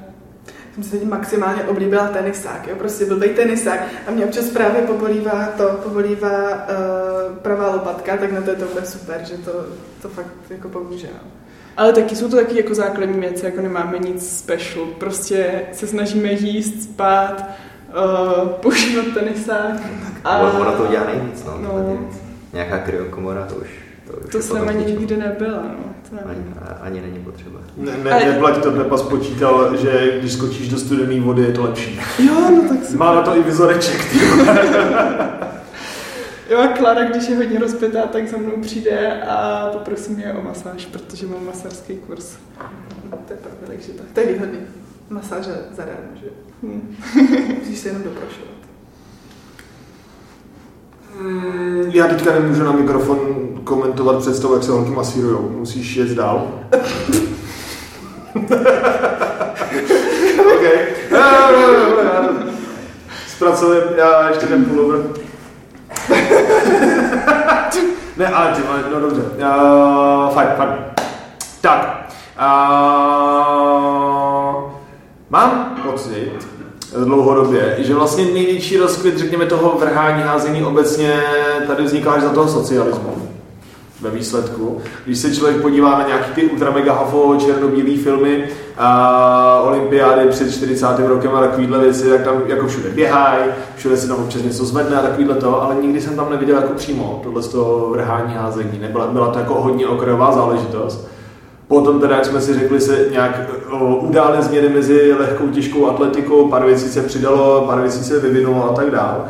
Jsem teď maximálně oblíbila tenisák, jo? prostě blbej tenisák a mě občas právě pobolívá to, pobolívá uh, pravá lopatka, tak na to je to úplně super, že to, to fakt jako pomůže. No. Ale taky jsou to taky jako základní věci, jako nemáme nic special. Prostě se snažíme jíst, spát, uh, používat tenisák. A... Ono to dělá nejvíc, no. No. Nějaká kryokomora, to už, to už To jsem ani nikdy nebyla, no. To Ani, nevím. ani není potřeba. Ne, ne, Ale- neplať to, Pepa spočítal, že když skočíš do studené vody, je to lepší. Jo, no tak si... Má na to i vizoreček, ty. Jo, a Klara, když je hodně rozpitá, tak za mnou přijde a poprosím je o masáž, protože mám masářský kurz. To je pravda, takže to, to je výhodný. Masáže zadarmo, že? Hm. (laughs) Musíš se jenom doprošovat. Mm, Já teďka nemůžu na mikrofon komentovat představu, jak se holky masírujou. Musíš jet dál. (laughs) OK. Zpracujeme, já ještě ten pullover. ne, ale ty, no dobře. Uh, fajn, fajn. Tak. Uh, mám pocit, dlouhodobě, že vlastně největší rozkvět, řekněme, toho vrhání, házení obecně tady vzniká až za toho socialismu ve výsledku. Když se člověk podívá na nějaký ty ultra mega hafo černobílý filmy a olympiády před 40. rokem a takovýhle věci, tak tam jako všude běhají, všude se tam občas něco zvedne a takovýhle to, ale nikdy jsem tam neviděl jako přímo tohle z toho vrhání házení. Nebyla, byla to jako hodně okrajová záležitost. Potom teda, jak jsme si řekli, se nějak o, udály změny mezi lehkou těžkou atletikou, pár věcí se přidalo, pár věcí se vyvinulo a tak dál.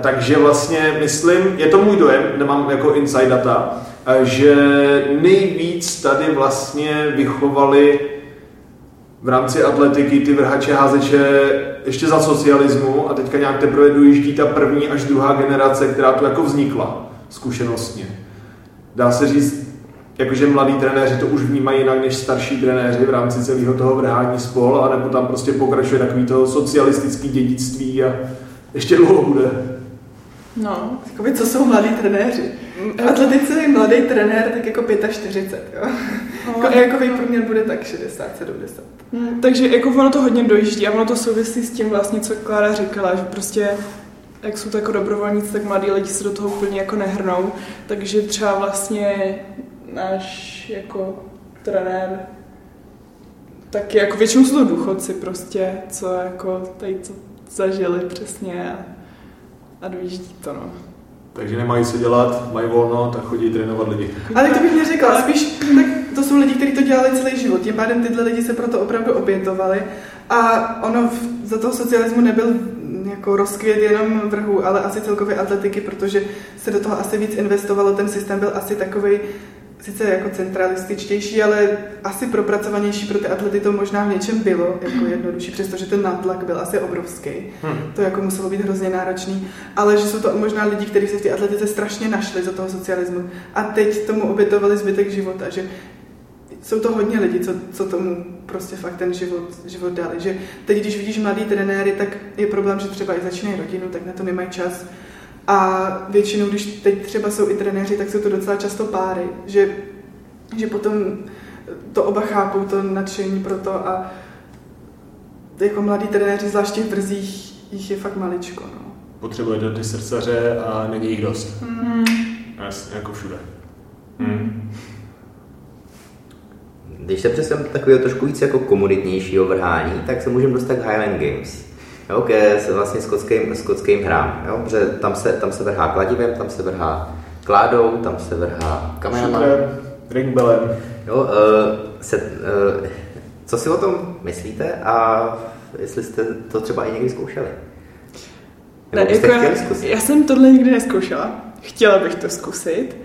Takže vlastně myslím, je to můj dojem, nemám jako inside data, a že nejvíc tady vlastně vychovali v rámci atletiky ty vrhače házeče ještě za socialismu a teďka nějak teprve dojíždí ta první až druhá generace, která tu jako vznikla zkušenostně. Dá se říct, jakože mladí trenéři to už vnímají jinak než starší trenéři v rámci celého toho vrhání spol, anebo tam prostě pokračuje takový to socialistický dědictví a ještě dlouho bude. No, Jakoby, co jsou mladí trenéři? V atletice je mladý trenér tak jako 45, jo. No, Jako, jakový průměr bude tak 60, 70. Hm, Takže jako ono to hodně dojíždí a ono to souvisí s tím vlastně, co Klára říkala, že prostě jak jsou to jako dobrovolníci, tak mladí lidi se do toho úplně jako nehrnou, takže třeba vlastně náš jako trenér tak jako většinou jsou to důchodci prostě, co jako tady to zažili přesně a, a dojíždí to no. Takže nemají co dělat, mají volno, tak chodí trénovat lidi. Ale to bych neřekla, spíš tak to jsou lidi, kteří to dělali celý život, tím pádem tyhle lidi se proto opravdu obětovali a ono v, za toho socialismu nebyl jako rozkvět jenom vrhu, ale asi celkově atletiky, protože se do toho asi víc investovalo, ten systém byl asi takový sice jako centralističtější, ale asi propracovanější pro ty atlety to možná v něčem bylo jako jednodušší, přestože ten nátlak byl asi obrovský. Hm. To jako muselo být hrozně náročný, ale že jsou to možná lidi, kteří se v té atletice strašně našli za toho socialismu a teď tomu obětovali zbytek života, že jsou to hodně lidi, co, co tomu prostě fakt ten život, život dali. Že teď, když vidíš mladý trenéry, tak je problém, že třeba i začínají rodinu, tak na to nemají čas. A většinou, když teď třeba jsou i trenéři, tak jsou to docela často páry, že, že potom to oba chápou, to nadšení pro to a jako mladí trenéři, zvláště v brzích, jich je fakt maličko. No. Potřebujete ty srdcaře a není jich dost. Mm. Jasně, jako všude. Hmm. Když se přesem takového trošku víc jako komunitnějšího vrhání, tak se můžeme dostat k Highland Games. Jo, ke vlastně skotským, skotským hrám. Jo, protože tam se, tam se vrhá kladivem, tam se vrhá kládou, tam se vrhá kamenama. Šutrem, ringbellem. Jo, uh, se, uh, co si o tom myslíte a jestli jste to třeba i někdy zkoušeli? Ne, jako já, zkusit? já jsem tohle nikdy neskoušela. Chtěla bych to zkusit.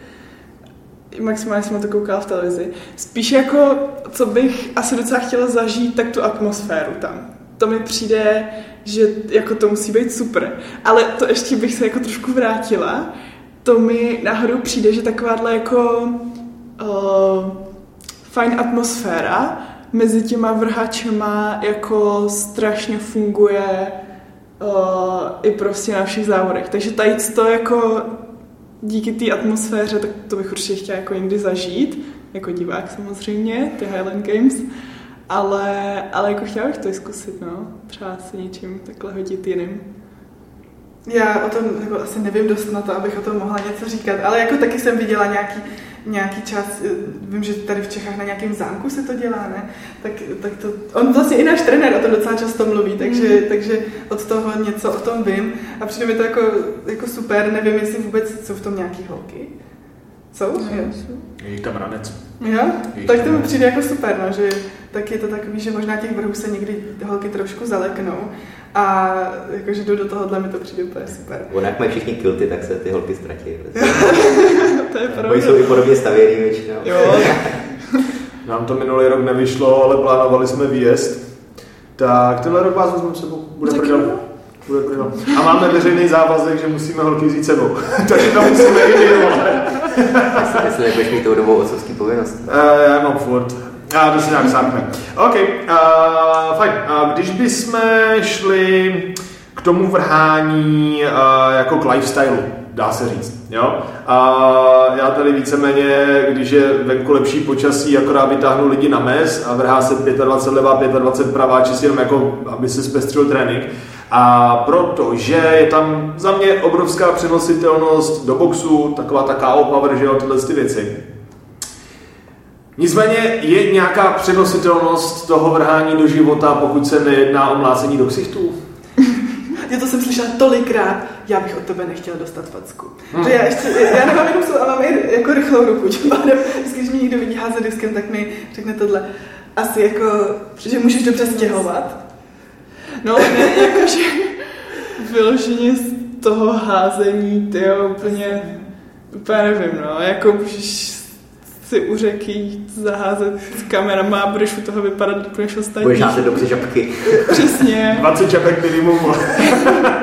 Maximálně jsem na to koukala v televizi. Spíš jako, co bych asi docela chtěla zažít, tak tu atmosféru tam. To mi přijde, že jako to musí být super. Ale to ještě bych se jako trošku vrátila. To mi náhodou přijde, že takováhle jako uh, fajn atmosféra mezi těma vrhačema jako strašně funguje uh, i prostě na všech závodech. Takže tady to jako díky té atmosféře, tak to bych určitě chtěla jako někdy zažít, jako divák samozřejmě, ty Highland Games, ale, ale jako chtěla bych to zkusit, no. Třeba se něčím takhle hodit jiným. Já o tom jako asi nevím dost na to, abych o tom mohla něco říkat, ale jako taky jsem viděla nějaký, nějaký čas, eh, vím, že tady v Čechách na nějakém zámku se to dělá, ne? Tak, tak to, on vlastně i náš trenér o tom docela často mluví, takže, Mhm. takže od toho něco o tom vím a přijde mi to jako, jako super, nevím, jestli vůbec jsou v tom nějaký holky. Jsou? Jo. Je jich tam ranec. Jo? Jejich Tak to mi přijde jako super, no, že tak je to takový, že možná těch vrhů se někdy holky trošku zaleknou a jakože jdu do tohohle mi to přijde úplně super. Ono, jak mají všichni kilty, tak se ty holky ztratí. (laughs) To je Oni pravda. jsou i podobně stavěný většinou. Jo, (laughs) Nám to minulý rok nevyšlo, ale plánovali jsme výjezd. Tak tenhle rok vás vezmeme sebou. Bude prdel. Bude. A máme veřejný závazek, že musíme holky vzít sebou. (laughs) Takže tam musíme jít. Jestli, jestli nebudeš mít tou dobou otcovský povinnost. Uh, já mám furt. A to si nějak sákne. OK, uh, fajn. Uh, když bychom šli k tomu vrhání uh, jako k lifestyle, dá se říct. Jo? A já tady víceméně, když je venku lepší počasí, akorát vytáhnu lidi na mez a vrhá se 25 levá, 25 pravá, čistě jenom jako, aby se zpestřil trénink. A protože je tam za mě obrovská přenositelnost do boxu, taková ta KO power, že jo, tyhle ty věci. Nicméně je nějaká přenositelnost toho vrhání do života, pokud se nejedná o mlácení do ksichtů? Já to jsem slyšela tolikrát, já bych od tebe nechtěla dostat facku. Hmm. Že já ještě, já nemám jenom ale mám jako rychlou ruku, (laughs) tím pádem, když mě někdo vidí házet diskem, tak mi řekne tohle. Asi jako, že můžeš dobře stěhovat. no ne, jakože vyloženě z toho házení, ty úplně, úplně nevím, no, jako můžeš si u řeky jít zaházet s kamerama a budeš u toho vypadat úplně šostatní. Budeš házet dobře žabky. Přesně. (laughs) 20 čapek minimum. (laughs)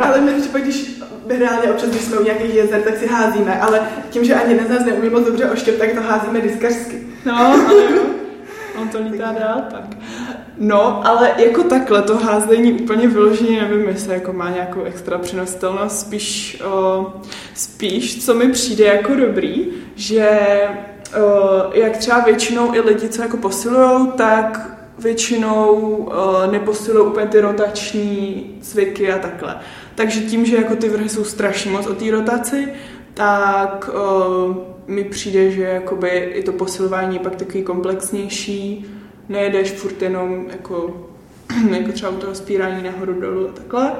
Ale my třeba, když reálně občas, když jsme u nějakých jezer, tak si házíme, ale tím, že ani jeden z nás neumí moc dobře oštěp, tak to házíme diskařsky. No, ale jo. (laughs) On to lítá dál pak. No, ale jako takhle to házení úplně vyloženě nevím, jestli jako má nějakou extra přenositelnost, spíš, o, spíš, co mi přijde jako dobrý, že o, jak třeba většinou i lidi, co jako posilujou, tak většinou o, neposilují úplně ty rotační cviky a takhle. Takže tím, že jako ty vrhy jsou strašně moc o té rotaci, tak o, mi přijde, že jakoby i to posilování je pak takový komplexnější, nejedeš furt jenom jako, (clears throat) jako třeba u toho spírání nahoru dolů a takhle,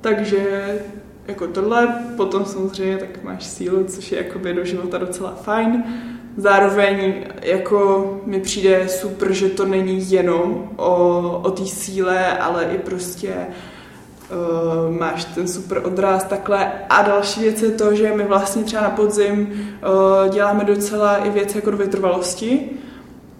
takže jako tohle, potom samozřejmě tak máš sílu, což je jakoby do života docela fajn. Zároveň jako mi přijde super, že to není jenom o, o té síle, ale i prostě uh, máš ten super odraz takhle. A další věc je to, že my vlastně třeba na podzim uh, děláme docela i věci jako do vytrvalosti,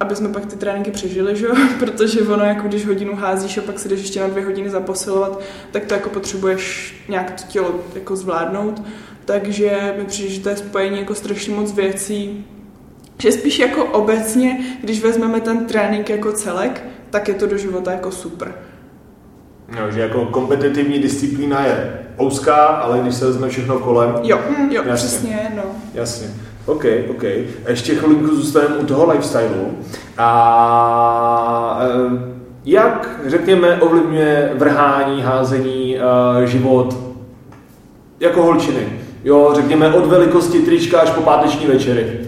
aby jsme pak ty tréninky přežili, že? (laughs) protože ono, jako když hodinu házíš a pak si jdeš ještě na dvě hodiny zaposilovat, tak to jako potřebuješ nějak to tělo jako zvládnout. Takže mi přijde, že to je spojení jako strašně moc věcí Že spíš jako obecně, když vezmeme ten trénink jako celek, tak je to do života jako super. No, že jako kompetitivní disciplína je ouská, ale když se vezme všechno kolem... Jo, jo, jasně. přesně, no. Jasně. OK, OK. Ještě chvilinku zůstaneme u toho lifestylu. A eh, jak, řekněme, ovlivňuje vrhání, házení, eh, život jako holčiny? Jo, řekněme od velikosti trička až po páteční večery.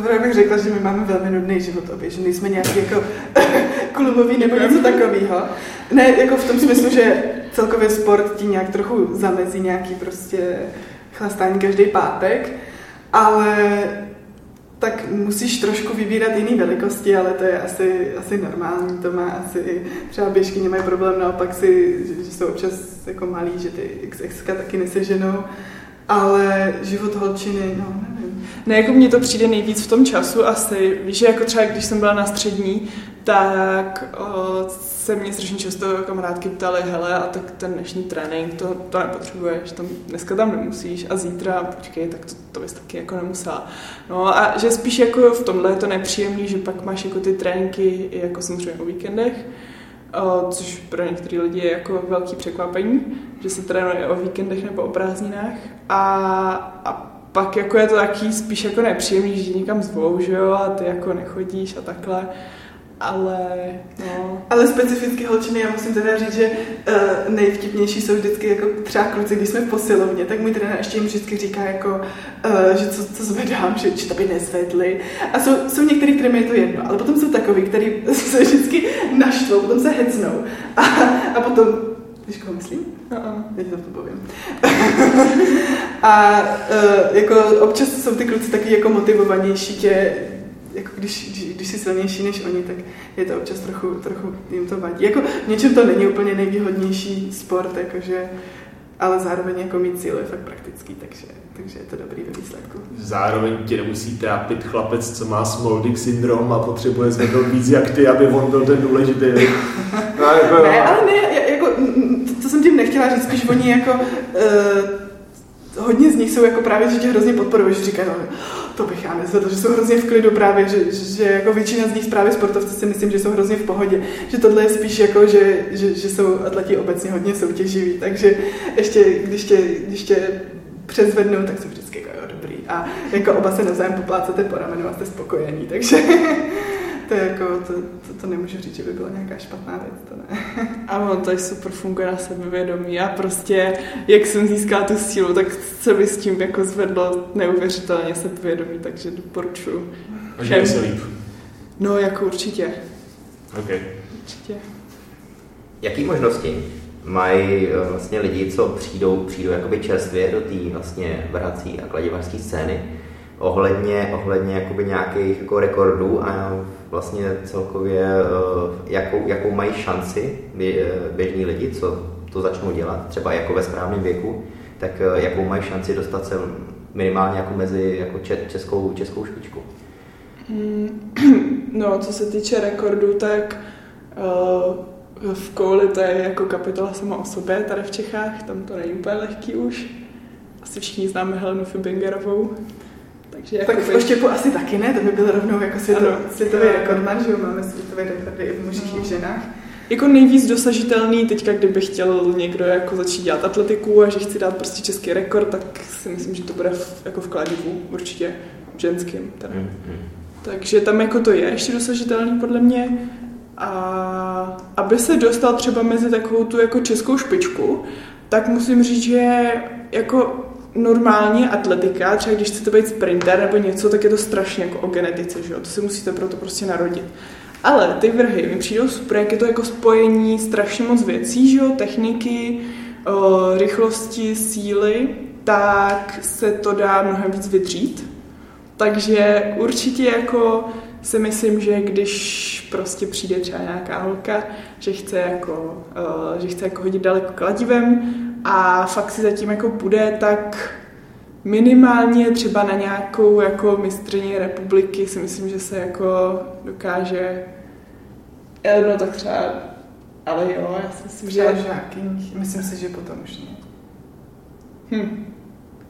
Dobré bych řekla, že my máme velmi nudný život obě, že nejsme nějaký jako (laughs) klubový nebo něco takového. Ne, jako v tom smyslu, že celkově sport ti nějak trochu zamezí nějaký prostě chlastání každý pátek, ale tak musíš trošku vybírat jiný velikosti, ale to je asi, asi normální, to má asi, třeba běžky mají problém naopak si, že, že jsou občas jako malí, že ty XX taky neseženou, ale život holčiny, no nevím. Ne, jako mně to přijde nejvíc v tom času asi. Víš, že jako třeba když jsem byla na střední, tak o, se mě strašně často kamarádky ptaly, hele, a tak ten dnešní trénink, to, to nepotřebuješ, tam, dneska tam nemusíš a zítra, počkej, tak to, to bys taky jako nemusela. No a že spíš jako v tomhle je to nepříjemný, že pak máš jako ty tréninky jako samozřejmě o víkendech, což pro některé lidi je jako velký překvapení, že se trénuje o víkendech nebo o prázdninách. A, a pak jako je to taky spíš jako nepříjemný, že někam zvou, že jo, a ty jako nechodíš a takhle ale no. Ale specificky holčiny, já musím teda říct, že uh, nejvtipnější jsou vždycky jako třeba kluci, když jsme v posilovně, tak můj trenér ještě jim vždycky říká jako, uh, že co, co zvedám, že, že to by nezvedli. A jsou, jsou některý, kterým je to jedno, ale potom jsou takový, který (laughs) se vždycky naštvou, potom se hecnou. A, a potom Víš, koho myslím? Uh-uh. Já ti to povím. (laughs) a uh, jako občas jsou ty kluci taky jako motivovanější tě jako když, když, když jsi silnější než oni, tak je to občas trochu, trochu jim to vadí. Jako v něčem to není úplně nejvýhodnější sport, jakože, ale zároveň jako mít sílu je fakt praktický, takže, takže je to dobrý ve výsledku. Zároveň tě nemusí trápit chlapec, co má small dick syndrom a potřebuje zvednout víc jak ty, aby on byl ten důležitý. (laughs) No, jako, ne, ale ne, jako, to, to jsem tím nechtěla říct, spíš oni jako uh, hodně z nich jsou jako právě, že tě hrozně podporují, že říkají, no, to bych já nezvedl, že jsou hrozně v klidu právě, že, že jako většina z nich právě sportovci si myslím, že jsou hrozně v pohodě, že tohle je spíš jako, že, že, že jsou atleti obecně hodně soutěživí, takže ještě, když tě, když tě přezvednou, tak jsou vždycky jako jo, dobrý. A jako oba se navzájem poplácete po ramenu a jste spokojení, takže to je jako, to, to, to nemůžu říct, že by byla nějaká špatná věc, to ne. (laughs) A ono to super funguje na sebevědomí a prostě, jak jsem získala tu sílu, tak se mi s tím jako zvedlo neuvěřitelně sebevědomí, takže doporučuji. Všem. se líp. No, jako určitě. OK. Určitě. Jaký možnosti mají eh, vlastně lidi, co přijdou, přijdou jakoby čerstvě do té vlastně vrhací a kladivařské scény, ohledně, ohledně jakoby nějakých jako rekordů a vlastně celkově eh, jakou, jakou mají šanci běžní lidi, co to začnou dělat, třeba jako ve správném věku, tak eh, jakou mají šanci dostat se minimálně jako mezi jako českou, českou špičku. Mm, (clears throat) no, co se týče rekordů, tak v kouli to je jako kapitola sama o sobě tady v Čechách, tam to není úplně lehký už. Asi všichni známe Helenu Fibingerovou, takže jako tak v oštěpu asi taky ne, to by byl rovnou jako světo, ano, světový ano. rekordman, že jo, máme světové rekordy i v mužích no. i v ženách. Jako nejvíc dosažitelný, teďka kdyby chtěl někdo jako začít dělat atletiku a že chci dát prostě český rekord, tak si myslím, že to bude v, jako v kladivu, určitě ženským. Teda. Mm-hmm. Takže tam jako to je ještě dosažitelný podle mě. A aby se dostal třeba mezi takovou tu jako českou špičku, tak musím říct, že jako normálně atletika, třeba když chcete být sprinter nebo něco, tak je to strašně jako o genetice, že jo? To si musíte proto prostě narodit. Ale ty vrhy mi přijdou super, jak je to jako spojení strašně moc věcí, že jo? Techniky, o, rychlosti, síly, tak se to dá mnohem víc vydřít. Takže určitě jako si myslím, že když prostě přijde třeba nějaká holka, že chce jako, že chce jako hodit daleko kladivem a fakt si zatím jako bude, tak minimálně třeba na nějakou jako mistrně republiky si myslím, že se jako dokáže no tak třeba ale jo, já si myslím, že... Žákyň, myslím si, že potom už ne. Hm.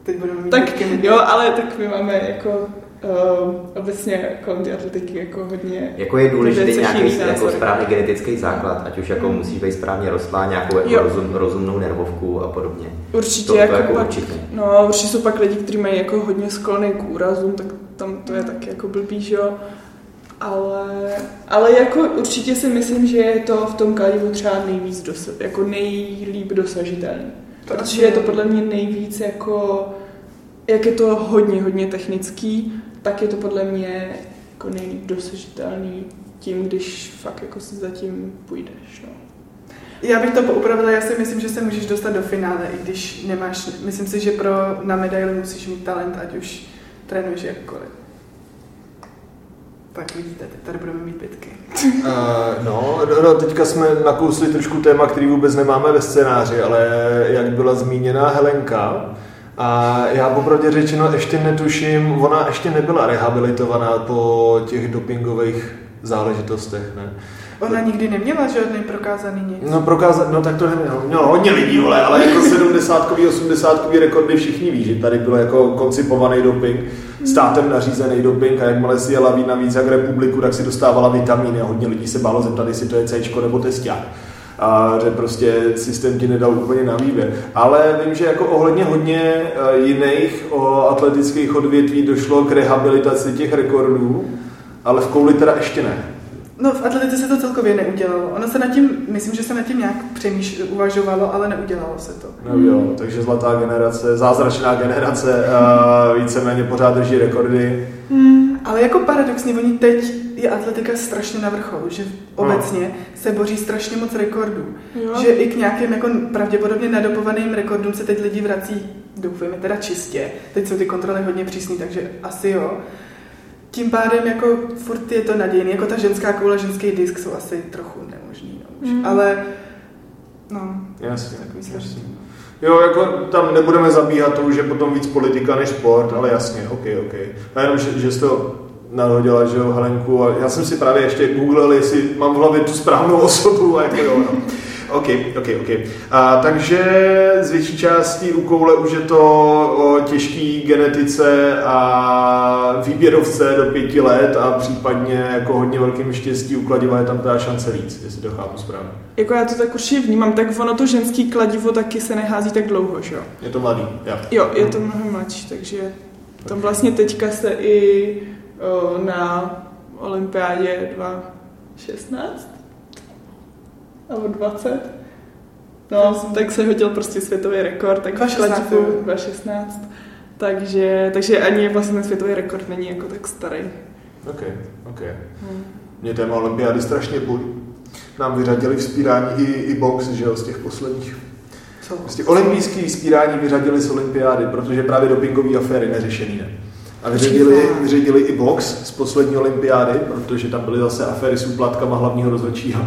Teď budeme mít tak jo, ale tak my máme jako uh, obecně kolem té atletiky jako hodně... Jako je důležitý nějaký jako správný genetický základ, ať už jako Hmm. musíš být správně rostlá, nějakou jako Jo. rozum, rozumnou nervovku a podobně. Určitě, To- to jako, jako pak, určitě. No, určitě jsou pak lidi, kteří mají jako hodně sklony k úrazům, tak tam to je taky jako blbý, že jo. Ale, ale jako určitě si myslím, že je to v tom kladivu třeba nejvíc dosa, jako nejlíp dosažitelný. Protože je to podle mě nejvíc jako, jak je to hodně, hodně technický, tak je to podle mě jako nejlíp dosažitelný tím, když fakt jako si zatím půjdeš, no. Já bych to poupravila, já si myslím, že se můžeš dostat do finále, i když nemáš, myslím si, že pro na medaili musíš mít talent, ať už trénuješ jakkoliv. Tak vidíte, teď tady budeme mít bitky. Uh, (laughs) no, no, no, teďka jsme nakousli trošku téma, který vůbec nemáme ve scénáři, ale jak byla zmíněna Helenka, a já popravdě řečeno ještě netuším, ona ještě nebyla rehabilitovaná po těch dopingových záležitostech, ne? Ona nikdy neměla žádný prokázaný nic. No prokázat, no tak to nemělo, mělo hodně lidí, vole, ale jako 70 80 rekordy všichni ví, že tady byl jako koncipovaný doping, státem nařízený doping a jakmile si jela víc navíc jak republiku, tak si dostávala vitamíny a hodně lidí se bálo zeptat, jestli to je C nebo testák. A že prostě systém ti nedal úplně na výběr. Ale vím, že jako ohledně hodně eh, jiných o atletických odvětví došlo k rehabilitaci těch rekordů, ale v kouli teda ještě ne. No v atletice se to celkově neudělalo. Ono se nad tím, myslím, že se nad tím nějak přemýš, uvažovalo, ale neudělalo se to. Neudělal. Takže zlatá generace, zázračná generace, a víceméně pořád drží rekordy. Ale jako paradoxně, oni teď je atletika strašně na vrcholu, že obecně se boří strašně moc rekordů. Jo. Že i k nějakým jako pravděpodobně nadopovaným rekordům se teď lidi vrací, doufujeme teda čistě. Teď jsou ty kontroly hodně přísný, takže asi jo. Tím pádem jako furt je to nadějný, jako ta ženská koule, ženský disk jsou asi trochu nemožný, no už. Mm. Ale no, Jasně, takový jasně. složitý. Jo, jako tam nebudeme zabíhat to, už je potom víc politika než sport, ale jasně, ok, ok. A jenom, že, že jsi to nahodila, že jo, Helenku, a já jsem si právě ještě googlil, jestli mám v hlavě tu správnou (laughs) osobu, a jako jo, no. OK, OK, OK. A, takže z větší části u koule už je to o těžký genetice a výběrovce do pěti let a případně jako hodně velkým štěstí u kladiva je tam ta šance víc, jestli to chápu správně. Jako já to tak určitě vnímám, tak ono to ženský kladivo taky se nehází tak dlouho, že jo? Je to mladý, jo. Jo, je to mnohem mladší, takže tam vlastně teďka se i na olympiádě 2016 nebo 20 No, tak se hodil prostě světový rekord, tak v 2016, kladivu jo. 2016. Takže, takže ani vlastně ten světový rekord není jako tak starý. OK, OK. Hmm. Mě téma olympiády strašně bolí. Nám vyřadili vzpírání i, i box, že jo, z těch posledních. co? Prostě olympijský vzpírání vyřadili z olympiády, protože právě dopingové aféry neřešený ne. A vyřadili, Počkej. vyřadili i box z poslední olympiády, protože tam byly zase aféry s úplatkama hlavního rozhodčího.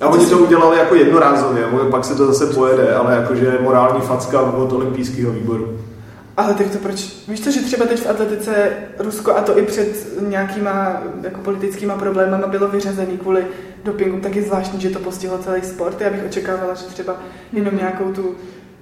A oni to udělali jako jednorázově, pak se to zase pojede, ale jakože morální facka od olympijského výboru. Ale tak to proč? Víš to, že třeba teď v atletice Rusko, a to i před nějakýma jako politickýma problémama bylo vyřazený kvůli dopingu, tak je zvláštní, že to postihlo celý sport. Já bych očekávala, že třeba jenom nějakou tu...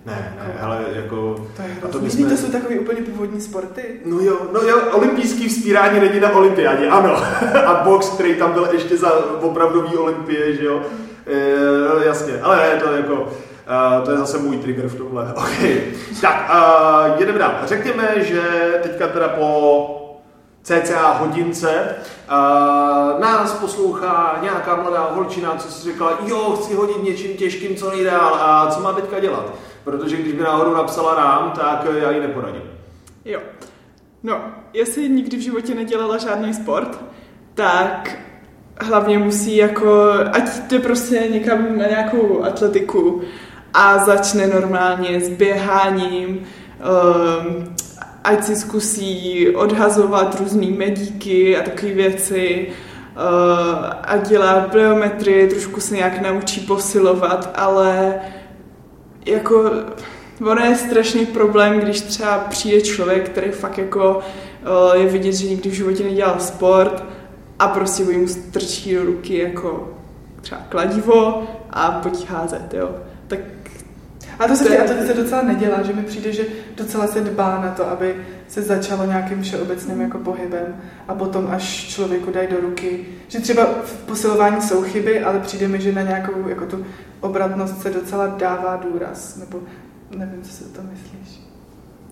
Ne, ne, ale jako... To je A to bychom- To jsou takový úplně původní sporty. No jo, no jo, olympijský vzpírání není na olympiádě, ano. (laughs) A box, který tam byl ještě za opravdový olympie, že jo. E, jasně, ale ne, to je jako, uh, to je zase můj trigger v tomhle. (laughs) Okay. Tak, uh, jedeme dál. Řekněme, že teďka teda po cca hodince uh, nás poslouchá nějaká mladá holčina, co si řekla, jo, chci hodit něčím těžkým co nejdál a co má teďka dělat? Protože když by náhodou napsala rám, tak já ji neporadím. Jo. No, jestli nikdy v životě nedělala žádný sport, tak hlavně musí jako, ať jde prostě někam na nějakou atletiku a začne normálně s běháním, um, ať si zkusí odhazovat různý medíky a takové věci, uh, a dělá pliometry, trošku se nějak naučí posilovat, ale jako ono je strašný problém, když třeba přijde člověk, který fakt jako uh, je vidět, že nikdy v životě nedělal sport a prostě mu strčí do ruky jako třeba kladivo a pojď házet, jo. Tak A to se To je- té atletice docela nedělá, že mi přijde, že docela se dbá na to, aby se začalo nějakým všeobecným jako pohybem a potom až člověku dají do ruky, že třeba v posilování jsou chyby, ale přijde mi, že na nějakou jako tu obratnost se docela dává důraz, nebo nevím, co si o tom myslíš.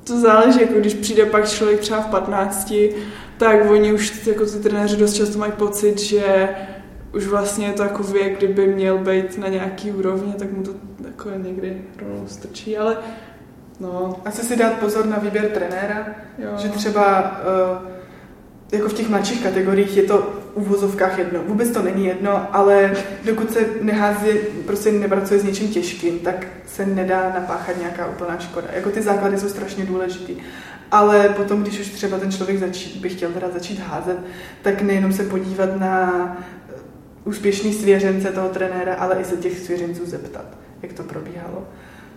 To záleží, jako když přijde pak člověk třeba v 15, tak oni už jako ty trenéři dost často mají pocit, že už vlastně je to jako věk, kdyby měl být na nějaký úrovni, tak mu to jako někdy rovnou strčí, ale no, Asi si dát pozor na výběr trenéra, jo. že třeba uh, jako v těch mladších kategoriích je to uvozovkách jedno. Vůbec to není jedno, ale dokud se nehází, prostě nepracuje s něčím těžkým, tak se nedá napáchat nějaká úplná škoda. Jako ty základy jsou strašně důležitý. Ale potom, když už třeba ten člověk začít, by chtěl teda začít házet, tak nejenom se podívat na eh, úspěšný svěřence toho trenéra, ale i se těch svěřenců zeptat, jak to probíhalo.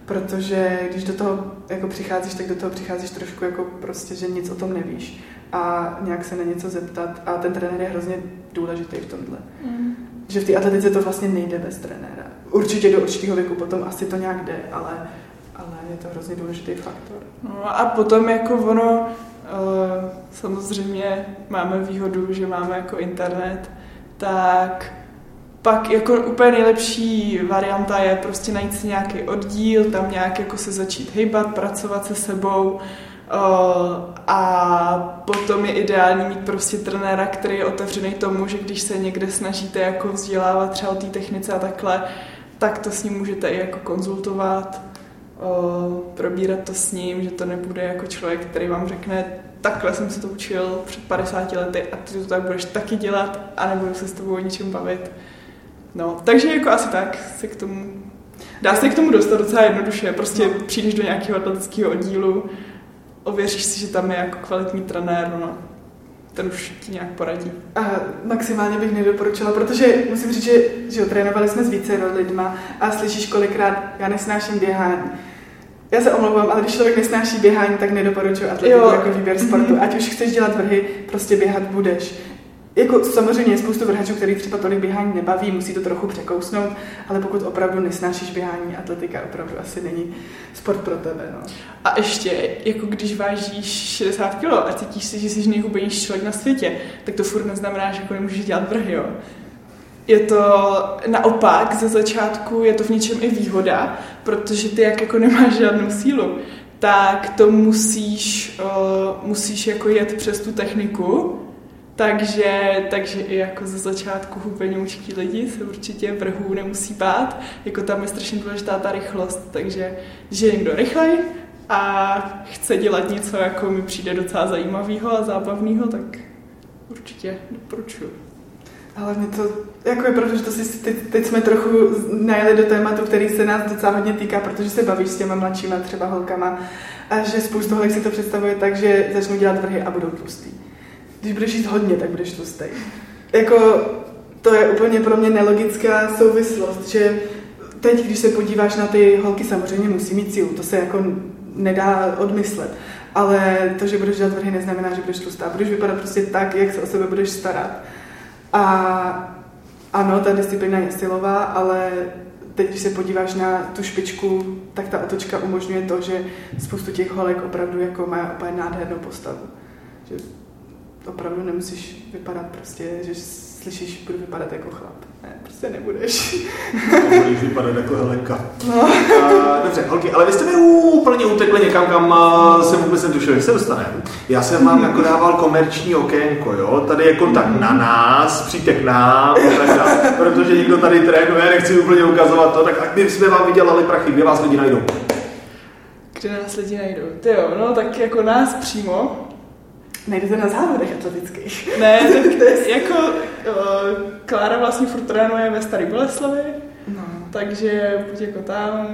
Protože když do toho jako přicházíš, tak do toho přicházíš trošku jako prostě, že nic o tom nevíš a nějak se na něco zeptat a ten trenér je hrozně důležitý v tomhle. Mm. Že v té atletice to vlastně nejde bez trenéra. Určitě do určitého věku potom asi to nějak jde, ale, ale je to hrozně důležitý faktor. No a potom jako ono, uh, samozřejmě máme výhodu, že máme jako internet, tak pak jako úplně nejlepší varianta je prostě najít si nějaký oddíl, tam nějak jako se začít hejbat, pracovat se sebou a potom je ideální mít prostě trenéra, který je otevřený tomu, že když se někde snažíte jako vzdělávat třeba o té technice a takhle, tak to s ním můžete i jako konzultovat, probírat to s ním, že to nebude jako člověk, který vám řekne, takhle jsem se to učil před 50 lety a ty to tak budeš taky dělat a nebudu se s tebou o ničem bavit. No, takže jako asi tak se k tomu, dá se k tomu dostat docela jednoduše, prostě No. přijdeš do nějakého atletického oddílu, ověříš si, že tam je jako kvalitní trenér, no, ten už ti nějak poradí. A maximálně bych nedoporučila, protože musím říct, že, že jo, trénovali jsme s více lidma a slyšíš kolikrát, já nesnáším běhání. Já se omlouvám, ale když člověk nesnáší běhání, tak nedoporučuji atletiku Jo. jako výběr sportu. (laughs) Ať už chceš dělat vrhy, prostě běhat budeš. Jako samozřejmě je spoustu vrhačů, který třeba tolik běhání nebaví, musí to trochu překousnout, ale pokud opravdu nesnášíš běhání, atletika opravdu asi není sport pro tebe. No. A ještě, jako když vážíš 60 kg a cítíš si, že jsi nejhubenější člověk na světě, tak to furt neznamená, že jako nemůžeš dělat vrhy, jo. Je to naopak, ze začátku je to v něčem i výhoda, protože ty jak jako nemáš žádnou sílu, tak to musíš, uh, musíš jako jet přes tu techniku, takže, takže i jako ze začátku hubenoučký lidi se určitě vrhů nemusí bát, jako tam je strašně důležitá ta rychlost, takže je někdo rychlej a chce dělat něco, jako mi přijde docela zajímavého a zábavného, tak určitě doporučuji. Ale mě to, jako je pravda, že to si, teď, teď jsme trochu najeli do tématu, který se nás docela hodně týká, protože se bavíš s těma mladšíma třeba holkama a že spoustu holek si to představuje tak, že začnou dělat vrhy a budou tlustý. Když budeš jíst hodně, tak budeš tlustý. Jako to je úplně pro mě nelogická souvislost, že teď, když se podíváš na ty holky, samozřejmě musí mít sílu, to se jako nedá odmyslet. Ale to, že budeš dělat vrhy, neznamená, že budeš tlustá. Budeš vypadat prostě tak, jak se o sebe budeš starat. A ano, ta disciplína je silová, ale teď, když se podíváš na tu špičku, tak ta otočka umožňuje to, že spoustu těch holek opravdu jako má úplně nádhernou postavu. Že opravdu nemusíš vypadat prostě, že slyšíš, budu vypadat jako chlap. Ne, prostě nebudeš. (laughs) Budeš vypadat jako Helenka. No. Dobře, holky, ale vy jste mi úplně utekli někam, kam uh, jsem vůbec netušil, že se dostaneme. Já jsem vám jako dával komerční okénko, jo? Tady je kontakt na nás, přijďte k nám, tak protože někdo tady trénuje, nechci úplně ukazovat to, tak a kdyby jsme vám vydělali prachy, kde vás lidi najdou? Kde nás lidi najdou? Ty jo, no tak jako nás přímo. Najdete na závodech atletických. Ne, (laughs) tak jako uh, Klára vlastně furt trénuje ve Starý Boleslavi, No. takže buď jako tam,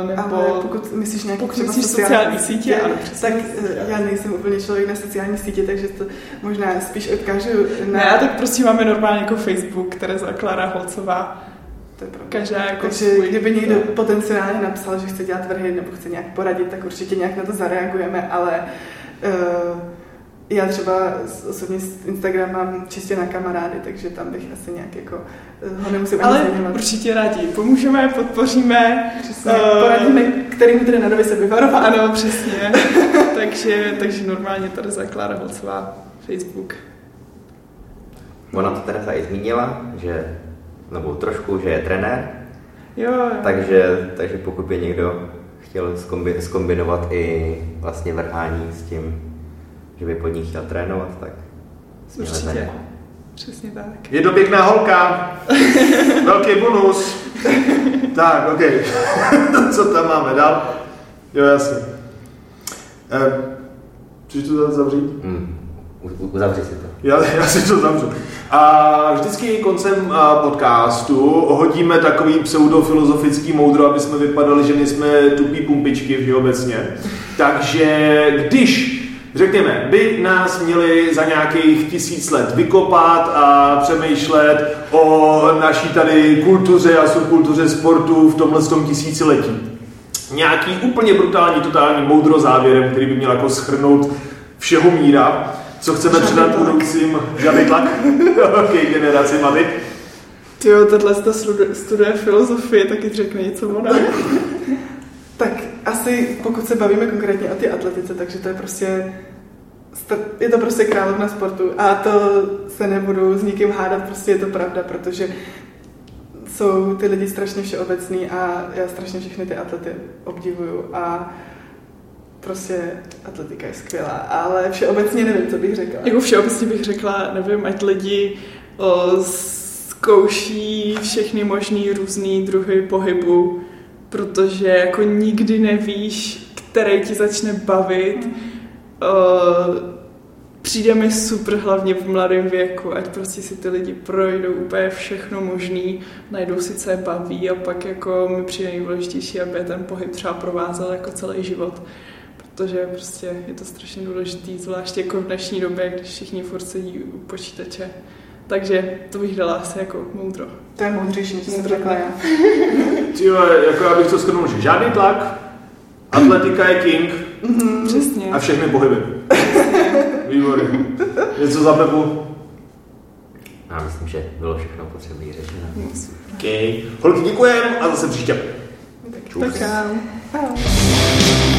uh, nebo... Ale pokud myslíš nějaký pokud třeba myslíš sociální sítě, ano, přesně. tak eh, já nejsem úplně člověk na sociální sítě, takže to možná spíš odkážu na... Ne, tak prostě máme normálně jako Facebook, Tereza Klára Holcová. to je pravda. Každá jako Takže svůj. kdyby někdo No. potenciálně napsal, že chce dělat vrhy nebo chce nějak poradit, tak určitě nějak na to zareagujeme, ale uh, já třeba osobně Instagram mám čistě na kamarády, takže tam bych asi nějak jako eh, ho nemusím Ale ani zajímat. určitě rádi pomůžeme, podpoříme. Přesně, Eh, poradíme, kterým trenérovi se vyvarovat. Ano, přesně. (laughs) takže, takže normálně tady zakládá Holcová Facebook. Ona to Teresa i zmínila, že, nebo trošku, že je trenér, Jo, jo. takže, takže pokud by někdo chtěl zkombi, skombinovat i vlastně vrhání s tím, že by pod ní chtěl trénovat, tak směle za Určitě. něho. Přesně tak. Je to pěkná holka. (laughs) Velký bonus. tak, OK. (laughs) Co tam máme dál? Jo, jasně. Eh, Chceš to zavřít? Hmm. U- Uzavři si to. Já, já si to zavřu. A vždycky koncem podcastu hodíme takový pseudofilozofický moudro, aby jsme vypadali, že nejsme tupí pumpičky všeobecně. Takže když Řekněme, by nás měli za nějakých tisíc let vykopat a přemýšlet o naší tady kultuře a subkultuře sportu v tomhle tom tisíciletí. Nějaký úplně brutální, totální moudro závěrem, který by měl jako schrnout všeho míra, co chceme předat budoucím žádný tlak (laughs) okay, generaci mami. Ty jo, tahle ta studuje, filozofie, taky řekne něco ona. Tak asi pokud se bavíme konkrétně o ty atletice, takže to je prostě st- je to prostě královna sportu a to se nebudu s nikým hádat, prostě je to pravda, protože jsou ty lidi strašně všeobecný a já strašně všechny ty atlety obdivuju a prostě atletika je skvělá, ale všeobecně nevím, co bych řekla. Jako všeobecně bych řekla, nevím, ať lidi o, zkouší všechny možný různý druhy pohybu, protože jako nikdy nevíš, který ti začne bavit. O, přijde mi super hlavně v mladém věku, ať prostě si ty lidi projdou úplně všechno možný, najdou si, co je baví a pak jako mi přijde nejdůležitější, aby ten pohyb třeba provázel jako celý život protože prostě je to strašně důležitý, zvláště jako v dnešní době, když všichni furt sedí u počítače. Takže to bych dala asi jako moudro. To je moudřejší, než jsem řekla já. (laughs) Tyjo, jako já bych to shrnul, že žádný tlak, atletika je king Přesně. a všechny pohyby. (laughs) Výborně. Něco za Pepu? Já myslím, že bylo všechno potřebné řečeno. OK. Holky, děkujem a zase příště. Tak, Čus. Tak.